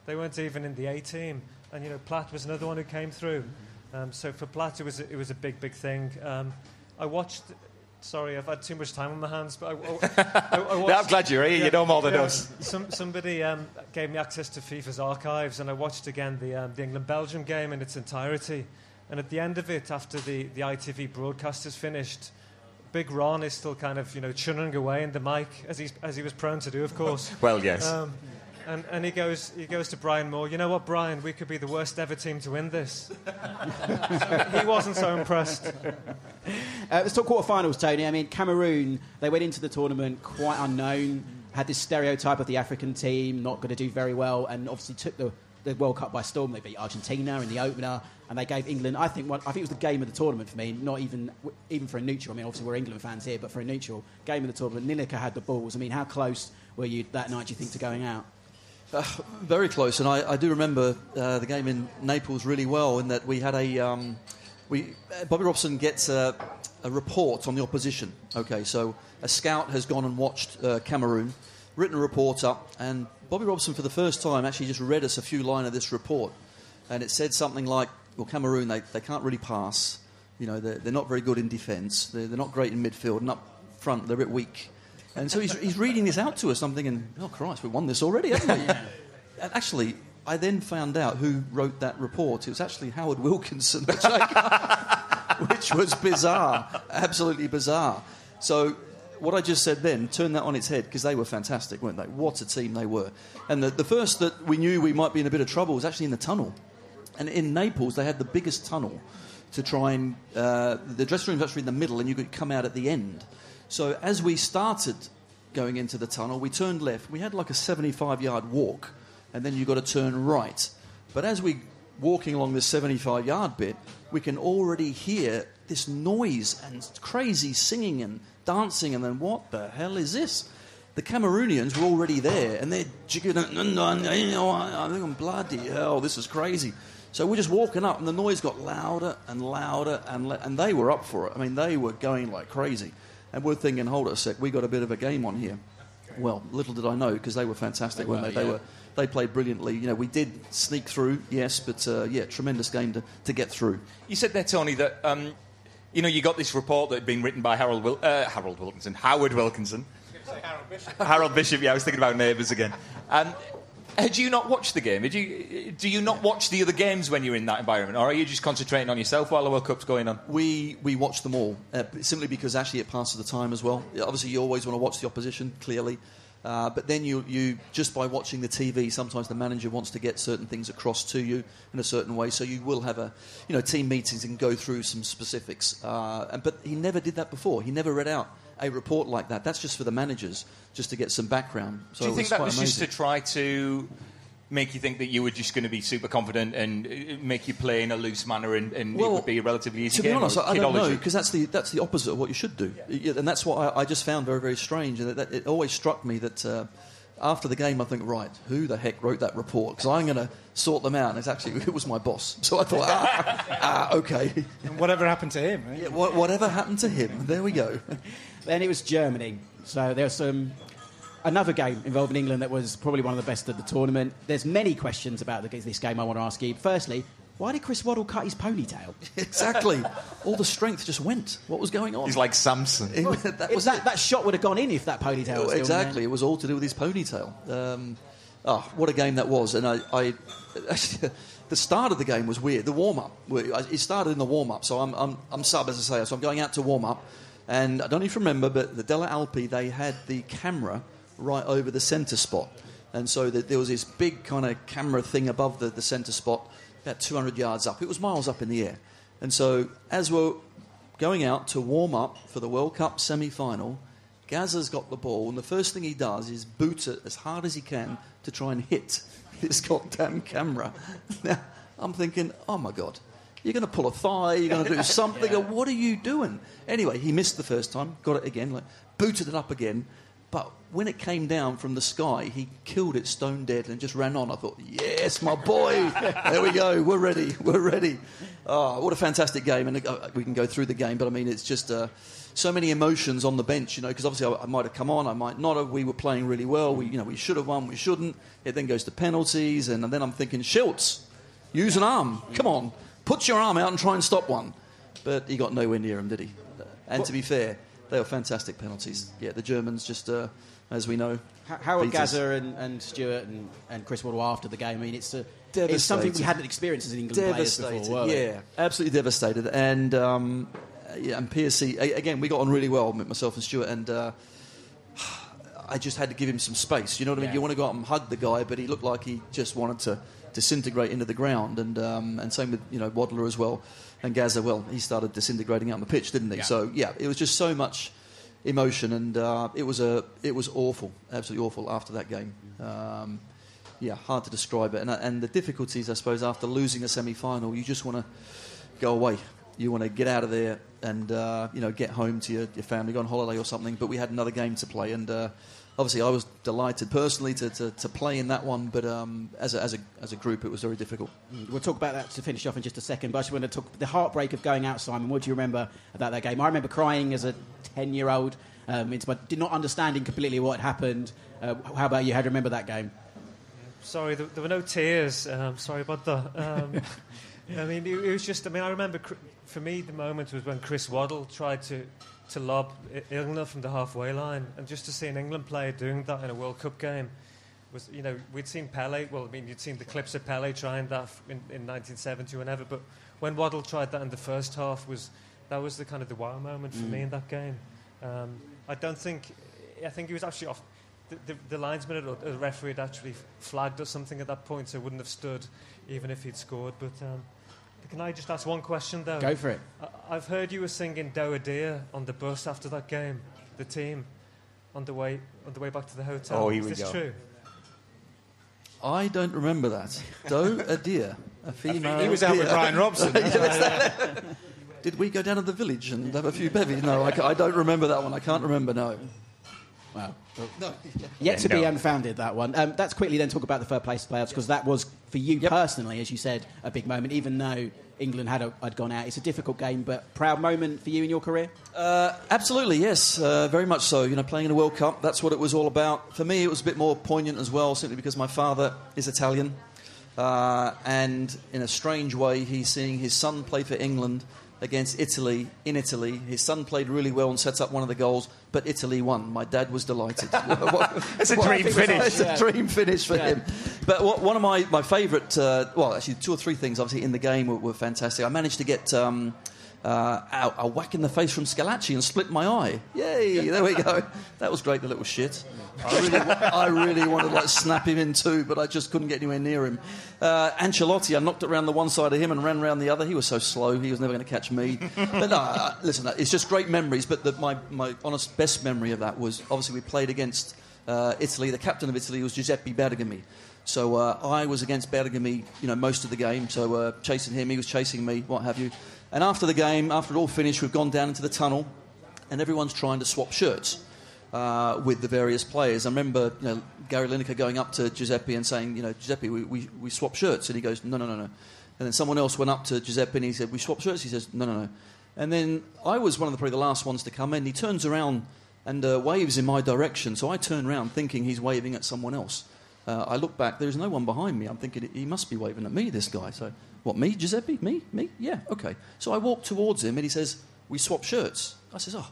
They weren't even in the A team. And, you know, Platt was another one who came through. Um, so for Platt, it was, it was a big, big thing. Um, I watched Sorry, I've had too much time on my hands, but I, I, I, [LAUGHS] watched, I'm glad you're here. Yeah, you know more than yeah, us. Some, somebody um, gave me access to FIFA's archives, and I watched again the, um, the England-Belgium game in its entirety. And at the end of it, after the, the ITV broadcast is finished, Big Ron is still kind of you know churning away in the mic as he as he was prone to do, of course. [LAUGHS] well, yes. Um, and, and he goes he goes to Brian Moore. You know what, Brian? We could be the worst ever team to win this. [LAUGHS] he wasn't so impressed. Uh, let's talk quarterfinals, Tony. I mean, Cameroon, they went into the tournament quite unknown, had this stereotype of the African team, not going to do very well, and obviously took the, the World Cup by storm. They beat Argentina in the opener, and they gave England, I think, one, I think it was the game of the tournament for me, not even even for a neutral. I mean, obviously, we're England fans here, but for a neutral game of the tournament, Lineker had the balls. I mean, how close were you that night, do you think, to going out? Uh, very close, and I, I do remember uh, the game in Naples really well in that we had a. Um, we, uh, Bobby Robson gets a, a, report on the opposition. Okay, so a scout has gone and watched uh, Cameroon, written a report up, and Bobby Robson, for the first time, actually just read us a few lines of this report. And it said something like, well, Cameroon, they, they can't really pass. You know, they're, they're not very good in defence. They're, they're not great in midfield. And up front, they're a bit weak. And so he's, he's reading this out to us. I'm thinking, oh, Christ, we won this already, haven't we? yeah. And actually, I then found out who wrote that report. It was actually Howard Wilkinson, [LAUGHS] which, I, which was bizarre, absolutely bizarre. So what I just said then, turn that on its head because they were fantastic, weren't they? What a team they were. And the, the first that we knew we might be in a bit of trouble was actually in the tunnel. And in Naples, they had the biggest tunnel to try and. Uh, the dressing room was actually in the middle, and you could come out at the end. So as we started going into the tunnel, we turned left. We had like a 75 yard walk, and then you've got to turn right. But as we're walking along this 75 yard bit, we can already hear this noise and crazy singing and dancing, and then what the hell is this? The Cameroonians were already there, and they're jigging. I'm bloody hell, this is crazy. So we're just walking up, and the noise got louder and louder, and, and they were up for it. I mean, they were going like crazy. And we're thinking, hold it a sec, we got a bit of a game on here. Well, little did I know, because they were fantastic, they weren't were, they? Yeah. They were they played brilliantly. You know, we did sneak through, yes, but uh, yeah, tremendous game to, to get through. You said there, Tony, that um, you know you got this report that had been written by Harold Wil- uh, Harold Wilkinson, Howard Wilkinson. Harold Bishop. Harold Bishop. Yeah, I was thinking about neighbours again. Um, had you not watched the game? Did you, do you not watch the other games when you're in that environment, or are you just concentrating on yourself while the World Cup's going on? We we watch them all uh, simply because actually it passes the time as well. Obviously, you always want to watch the opposition clearly, uh, but then you, you just by watching the TV, sometimes the manager wants to get certain things across to you in a certain way. So you will have a you know team meetings and go through some specifics. Uh, and, but he never did that before. He never read out a report like that. That's just for the managers, just to get some background. So Do you think that was amazing. just to try to make you think that you were just going to be super confident and uh, make you play in a loose manner and, and well, it would be a relatively easy to game? To be honest, I don't know because that's the that's the opposite of what you should do, yeah. and that's what I, I, just found very very strange. And that, it always struck me that. Uh, after the game, I think, right, who the heck wrote that report? Because I'm going to sort them out. And it's actually, [LAUGHS] it was my boss. So I thought, ah, [LAUGHS] ah okay. And whatever happened to him? Right? Yeah, whatever happened to him. There we go. [LAUGHS] then it was Germany. So there was some another game involving England that was probably one of the best of the tournament. There's many questions about this game I want to ask you. Firstly, why did Chris Waddle cut his ponytail? [LAUGHS] exactly. All the strength just went. What was going on? He's like Samson. Well, [LAUGHS] that, was that, that, shot would have gone in if that ponytail was Exactly. It was all to do with his ponytail. Um, oh, what a game that was. And I, I [LAUGHS] actually, the start of the game was weird. The warm up. It started in the warm up. So I'm, I'm, I'm sub, as I say. So I'm going out to warm up. And I don't even remember, but the Delle Alpi, they had the camera right over the centre spot. And so the, there was this big kind of camera thing above the, the centre spot, about 200 yards up. It was miles up in the air. And so as we're going out to warm up for the World Cup semi final, Gazza's got the ball, and the first thing he does is boot it as hard as he can to try and hit [LAUGHS] this goddamn camera. [LAUGHS] Now, I'm thinking, oh my God, you're going to pull a thigh, you're going to do [LAUGHS] something, yeah. or what are you doing? Anyway, he missed the first time, got it again, like, booted it up again, But when it came down from the sky, he killed it stone dead and just ran on. I thought, yes, my boy. [LAUGHS] there we go. We're ready. We're ready. Oh, what a fantastic game. And uh, we can go through the game, but I mean, it's just uh, so many emotions on the bench, you know, because obviously I, I, might have come on, I might not have. We were playing really well. We, you know, we should have won, we shouldn't. It then goes to penalties, and, and then I'm thinking, Shilts, use an arm. Come on. Put your arm out and try and stop one. But he got nowhere near him, did he? And to be fair, they were fantastic penalties. Yeah, the Germans just, uh, as we know. How, how are Gazza and, and Stuart and, and Chris Waddle after the game? I mean, it's, a, it's something we hadn't experienced as England players before. yeah, absolutely devastated. And um, yeah, and Piercy again, we got on really well, with myself and Stuart, and. Uh, I just had to give him some space. You know what I mean? Yeah. You want to go up and hug the guy, but he looked like he just wanted to disintegrate into the ground, and um, and same with you know Waddler as well, and Gazza. Well, he started disintegrating out on the pitch, didn't he? Yeah. So yeah, it was just so much emotion, and uh, it was a it was awful, absolutely awful after that game. Um, yeah, hard to describe it, and and the difficulties, I suppose, after losing a semi final, you just want to go away. You want to get out of there and uh, you know get home to your, your family, go on holiday or something. But we had another game to play, and uh, obviously I was delighted personally to, to, to play in that one, but um, as, a, as, a, as a group it was very difficult. Mm, we'll talk about that to finish off in just a second, but I just want to talk the heartbreak of going out, Simon. What do you remember about that game? I remember crying as a 10 year old, um, but did not understanding completely what had happened. Uh, how about you? How do you remember that game? Sorry, there, there were no tears. Um, sorry about that. Um, [LAUGHS] I mean, it, it was just, I mean, I remember for me the moment was when Chris Waddle tried to to lob England from the halfway line, and just to see an England player doing that in a World Cup game was, you know, we'd seen Pele. Well, I mean, you'd seen the clips of Pele trying that in, in 1970 or whenever, but when Waddle tried that in the first half, was that was the kind of the wow moment for mm. me in that game. Um, I don't think, I think he was actually off. The, the, the linesman or the referee had actually flagged or something at that point, so wouldn't have stood even if he'd scored. But um, can I just ask one question, though? Go for it. I- have heard you were singing Doe Deer on the bus after that game, the team, on the way, on the way back to the hotel. Oh, here Is we this go. true? I don't remember that. [LAUGHS] Doe a deer, a female. He was out with Brian Robson. [LAUGHS] Did we go down to the village and have a few bevies? No, I, I don't remember that one. I can't remember. No. Wow. No. Yet to be unfounded, that one. Um, let's quickly then talk about the third place playoffs because that was, for you yep. personally, as you said, a big moment, even though England had, a, had gone out. It's a difficult game, but proud moment for you in your career? Uh, absolutely, yes. Uh, very much so. You know, playing in a World Cup, that's what it was all about. For me, it was a bit more poignant as well, simply because my father is Italian. Uh, and in a strange way, he's seeing his son play for England against Italy in Italy. His son played really well and sets up one of the goals, but Italy won. My dad was delighted. [LAUGHS] it's a dream finish. It's a dream finish for yeah. him. But what, one of my, my favourite, uh, well, actually, two or three things, obviously, in the game were, were fantastic. I managed to get. Um, uh, a, whack in the face from Schillaci and split my eye. Yay! There we go. That was great, the little shit. I really, I really wanted to like snap him in two, but I just couldn't get anywhere near him. Uh, Ancelotti, I knocked it around the one side of him and ran around the other. He was so slow, he was never going to catch me. But no, uh, listen, it's just great memories. But the, my, my honest best memory of that was obviously we played against uh, Italy. The captain of Italy was Giuseppe Bergomi. So uh, I was against Bergomi, you know, most of the game. So uh, chasing him, he was chasing me, what have you. And after the game, after it all finished, we've gone down into the tunnel, and everyone's trying to swap shirts uh, with the various players. I remember you know, Gary Lineker going up to Giuseppe and saying, you know, Giuseppe, we, we, we swap shirts. And he goes, no, no, no, no. And then someone else went up to Giuseppe and he said, we swap shirts. He says, no, no, no. And then I was one of the probably the last ones to come in. He turns around and uh, waves in my direction. So I turn around thinking he's waving at someone else. Uh, I look back, there's no one behind me. I'm thinking he must be waving at me, this guy. So what, me, Giuseppe? Me? Me? Yeah, okay. So I walk towards him and he says, We swap shirts. I says, Oh,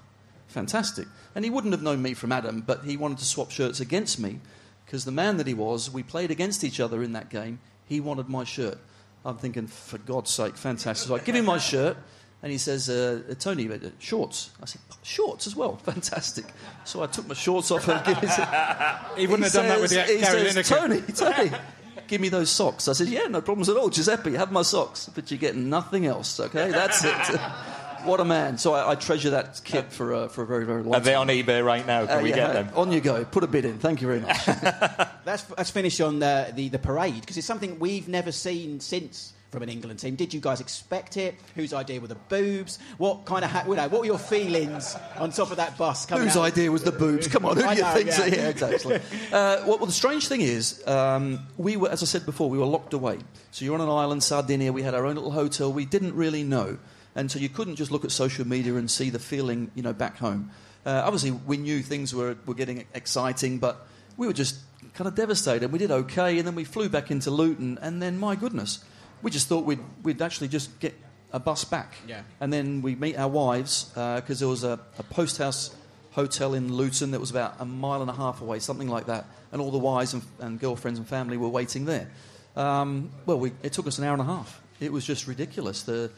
fantastic. And he wouldn't have known me from Adam, but he wanted to swap shirts against me because the man that he was, we played against each other in that game. He wanted my shirt. I'm thinking, for God's sake, fantastic. So I give him my shirt, and he says, uh, Tony, uh, shorts. I said, shorts as well, fantastic. So I took my shorts off and give him. [LAUGHS] he wouldn't he have says, done that with the Gary says, Tony, Tony [LAUGHS] give me those socks. I said, yeah, no problems at all. Giuseppe, have my socks. But you get nothing else, okay? That's it. [LAUGHS] what a man. So I, I treasure that kit for, uh, for a very, very long time. Are they on eBay right now? Can uh, we yeah, get them? On you go. Put a bid in. Thank you very much. [LAUGHS] let's, let's finish on the, the, the parade, because it's something we've never seen since from an England team. Did you guys expect it? Whose idea were the boobs? What kind of ha- you know, what were your feelings on top of that bus? Coming Whose out? idea was the boobs? Come on, who [LAUGHS] do you know, think? yeah. Yeah, exactly. [LAUGHS] uh, well, well, the strange thing is, um, we were, as I said before, we were locked away. So you're on an island, Sardinia. We had our own little hotel. We didn't really know, and so you couldn't just look at social media and see the feeling, you know, back home. Uh, obviously, we knew things were were getting exciting, but we were just kind of devastated. We did okay, and then we flew back into Luton, and then my goodness, we just thought we'd we'd actually just get a bus back. Yeah. And then we meet our wives because there was a, a post house hotel in Luton that was about a mile and a half away, something like that. And all the wives and, and girlfriends and family were waiting there. Um, well, we, it took us an hour and a half. It was just ridiculous. The,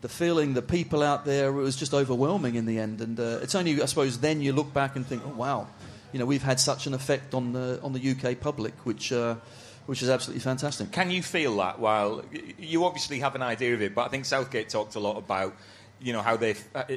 the feeling, the people out there, it was just overwhelming in the end. And uh, it's only, I suppose, then you look back and think, oh, wow, you know, we've had such an effect on the, on the UK public, which, uh, which is absolutely fantastic. Can you feel that while you obviously have an idea of it, but I think Southgate talked a lot about you know how they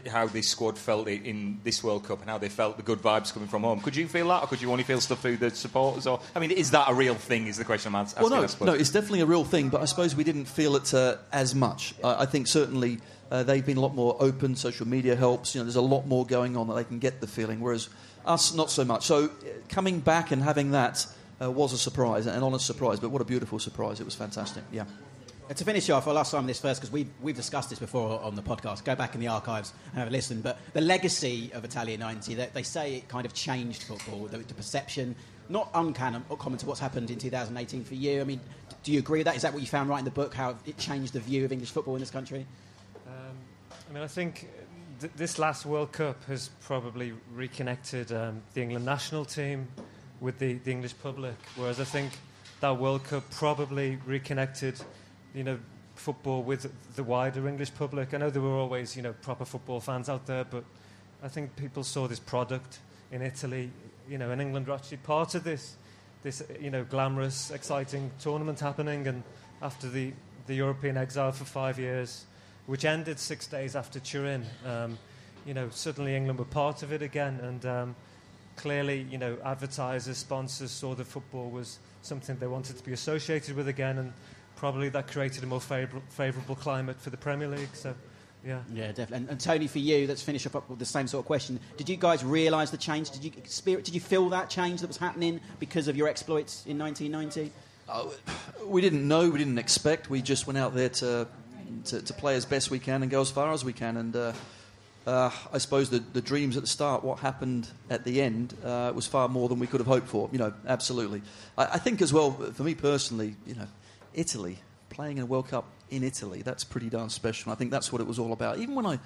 how this squad felt it in this World Cup and how they felt the good vibes coming from home. Could you feel that, or could you only feel stuff through the supporters? Or I mean, is that a real thing? Is the question I'm asking? Well, no, no, it's definitely a real thing, but I suppose we didn't feel it uh, as much. Uh, I think certainly uh, they've been a lot more open. Social media helps. You know, there's a lot more going on that they can get the feeling, whereas us not so much. So uh, coming back and having that uh, was a surprise, an honest surprise. But what a beautiful surprise! It was fantastic. Yeah. To finish off, I'll ask Simon this first because we've, we've discussed this before on the podcast. Go back in the archives and have a listen. But the legacy of Italia 90, they, they say it kind of changed football, the, the perception, not uncommon common to what's happened in 2018 for you. I mean, do you agree with that? Is that what you found right in the book, how it changed the view of English football in this country? Um, I mean, I think th- this last World Cup has probably reconnected um, the England national team with the, the English public, whereas I think that World Cup probably reconnected, you know, football with the wider English public. I know there were always, you know, proper football fans out there, but I think people saw this product in Italy, you know, and England were actually part of this, this, you know, glamorous, exciting tournament happening, and after the, the European exile for five years, which ended six days after Turin. Um, you know, suddenly England were part of it again, and um, clearly, you know, advertisers, sponsors saw that football was something they wanted to be associated with again, and probably that created a more favour- favourable climate for the Premier League. So, yeah. Yeah, definitely. And, and Tony, for you, let's finish up with the same sort of question. Did you guys realise the change? Did you experience, Did you feel that change that was happening because of your exploits in 1990? Oh, we didn't know, we didn't expect. We just went out there to, to, to play as best we can and go as far as we can. And uh, uh, I suppose the, the dreams at the start, what happened at the end, uh, was far more than we could have hoped for. You know, absolutely. I, I think as well, for me personally, you know, Italy, playing in a World Cup in Italy, that's pretty darn special. I think that's what it was all about. Even when I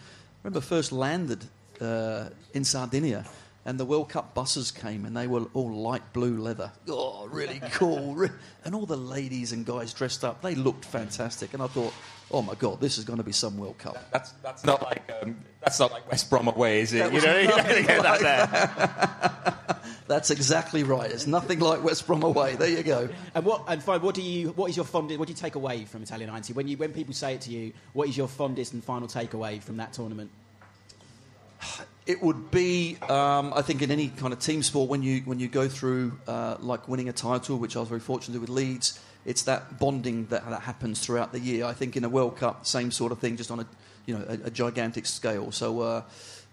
remember first landed uh, in Sardinia, and the World Cup buses came and they were all light blue leather. Oh, really [LAUGHS] cool. And all the ladies and guys dressed up, they looked fantastic. And I thought, oh my God, this is going to be some World Cup. That's, that's not like um, that's not like West Brom away, is it? You know, you're not nothing going to get that [LAUGHS] there. [LAUGHS] That's exactly right. It's nothing like West Brom away. There you go. And what and fine, what do you what is your fondest what do you take away from Italian 90? When you when people say it to you, what is your fondest and final takeaway from that tournament? It would be, um, I think, in any kind of team sport when you when you go through uh, like winning a title, which I was very fortunate with Leeds. It's that bonding that, that happens throughout the year. I think in a World Cup, same sort of thing, just on a you know a, a gigantic scale. So uh,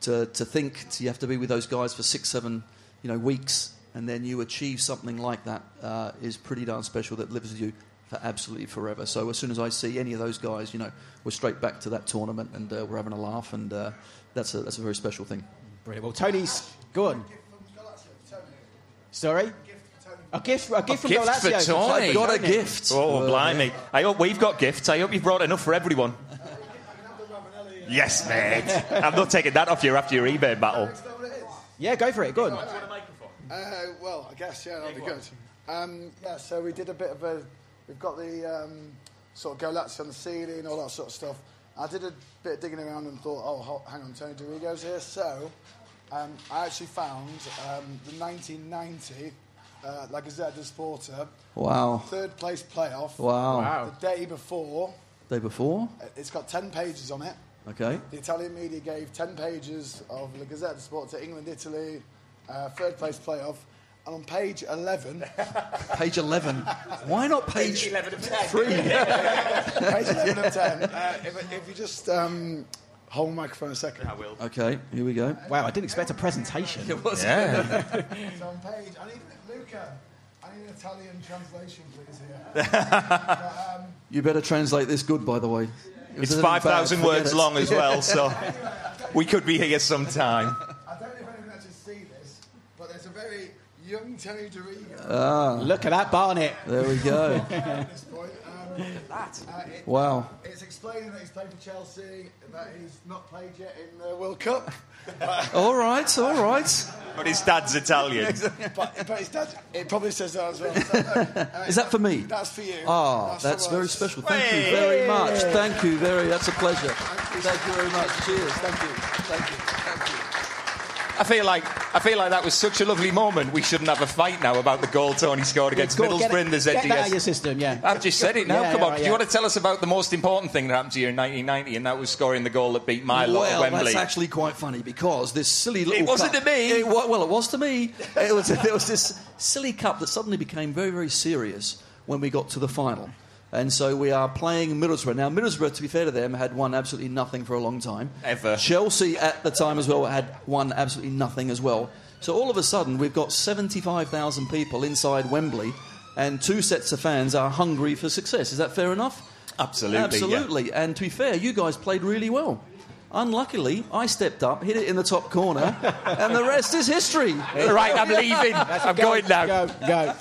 to to think you have to be with those guys for six, seven, you know, weeks, and then you achieve something like that uh, is pretty darn special. That lives with you for absolutely forever. So as soon as I see any of those guys, you know, we're straight back to that tournament, and uh, we're having a laugh, and uh, that's a that's a very special thing. Brilliant. Well, Tony's go on. Sorry. A gift, a gift from gift Golazzo. for Tony. Got a gift. Oh, Uh, blimey. I hope we've got gifts. I hope you've brought enough for everyone. Yes, mate. I'm not taking that off you after your eBay battle. Yeah, go for it. Go on. Uh, well, I guess yeah, that'll be good. Um, yeah, so we did a bit of a. We've got the um, sort of Golazzi on the ceiling, all that sort of stuff. I did a bit of digging around and thought, oh, hang on, Tony Dorigo's here. So um, I actually found um, the 1990 uh, La Gazzetta dello Sport Wow. third place playoff. Wow. The day before, Day before. Uh, it's got 10 pages on it. Okay. The Italian media gave 10 pages of La Gazzetta dello Sport to England, Italy, uh, third place playoff. And on page 11, [LAUGHS] Page 11. Why not page 11 of 10. 3? [LAUGHS] page 11 of [LAUGHS] 10, uh, if, if you just um, hold the microphone a second. I will. Okay, here we go. Wow, I didn't expect a presentation. It was. Yeah. So on page, I need, Luca, I need an Italian translation, please, here. You better translate this good, by the way. If It's there's anything bad, 5,000 words long as well, so we could be here some time. I don't know if anyone can actually see this, but there's a very young Tony Dorigo Look at that Barnett. There we go. [LAUGHS] at this point. Um, uh, it- Wow. It's explaining that he's played for Chelsea, that he's not played yet in the World Cup. [LAUGHS] All right, all right. But his dad's Italian. [LAUGHS] but, but his dad, it probably says that as well. So, uh, Is that for me? That's for you. Ah, for that's very us. special. Thank you very much. Thank you very. That's a pleasure. Thank you very much. Cheers. Thank you. Thank you. Thank you. I feel like I feel like that was such a lovely moment. We shouldn't have a fight now about the goal Tony scored against Go on, get Middlesbrough it- in the ZDS. Get that out of your system, yeah. I've just said it now. Yeah, Come yeah, on. right, Do you want to tell us about the most important thing that happened to you in 1990? And that was scoring the goal that beat my lot at Well, Wembley. that's actually quite funny because this silly little. It wasn't cup- to me. It well, it was to me. It was. [LAUGHS] There was this silly cup that suddenly became very, very serious when we got to the final. And so we are playing Middlesbrough. Now, Middlesbrough, to be fair to them, had won absolutely nothing for a long time. Ever. Chelsea at the time as well had won absolutely nothing as well. So all of a sudden, we've got 75,000 people inside Wembley, and two sets of fans are hungry for success. Is that fair enough? Absolutely, yeah. Absolutely. And to be fair, you guys played really well. Unluckily, I stepped up, hit it in the top corner, [LAUGHS] and the rest is history. right, I'm [LAUGHS] leaving. I'm Go, going now. Go, go.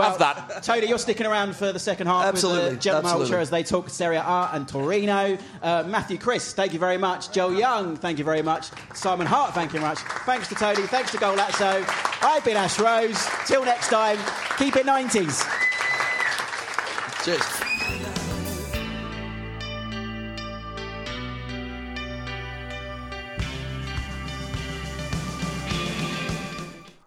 Have that. Tony, you're sticking around for the second half Absolutely, with the Gentleman absolutely. Ultra as they talk Serie A and Torino. Uh, Matthew Chris, thank you very much. Joe Young, thank you very much. Simon Hart, thank you very much. Thanks to Tony, thanks to Golazzo. I've been Ash Rose. Till next time, keep it 90s. Cheers.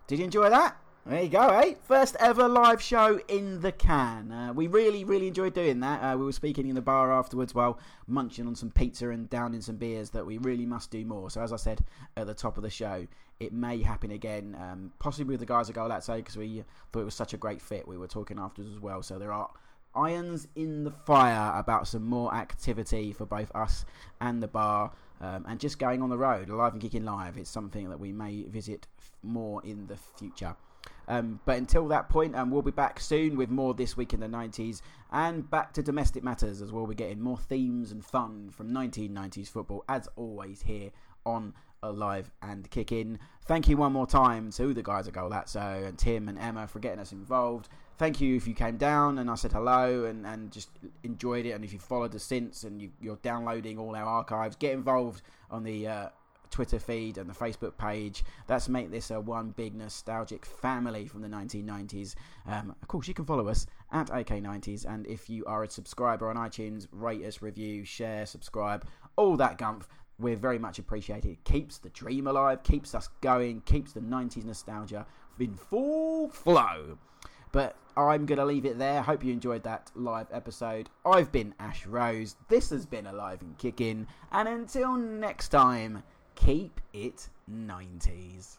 Did you enjoy that? There you go, eh? First ever live show in the can. Uh, we really, really enjoyed doing that. Uh, we were speaking in the bar afterwards while munching on some pizza and downing some beers that we really must do more. So, as I said at the top of the show, it may happen again, um, possibly with the guys at Golazzo because we thought it was such a great fit. We were talking afterwards as well. So, there are irons in the fire about some more activity for both us and the bar. Um, and just going on the road, live and kicking live, it's something that we may visit more in the future. Um, but until that point, um, we'll be back soon with more This Week in the 90s and back to domestic matters as well. We're getting more themes and fun from 1990s football, as always, here on Alive and Kicking. Thank you one more time to the guys at Golazzo and Tim and Emma for getting us involved. Thank you if you came down and I said hello and, and just enjoyed it. And if you followed us since and you, you're downloading all our archives, get involved on the uh, Twitter feed and the Facebook page. That's make this a one big nostalgic family from the 1990s. Um, of course, you can follow us at AK90s, and if you are a subscriber on iTunes, rate us, review, share, subscribe, all that gumph. We're very much appreciated. It keeps the dream alive, keeps us going, keeps the 90s nostalgia in full flow. But I'm going to leave it there. Hope you enjoyed that live episode. I've been Ash Rose. This has been Alive and Kicking. And until next time, keep it 90s.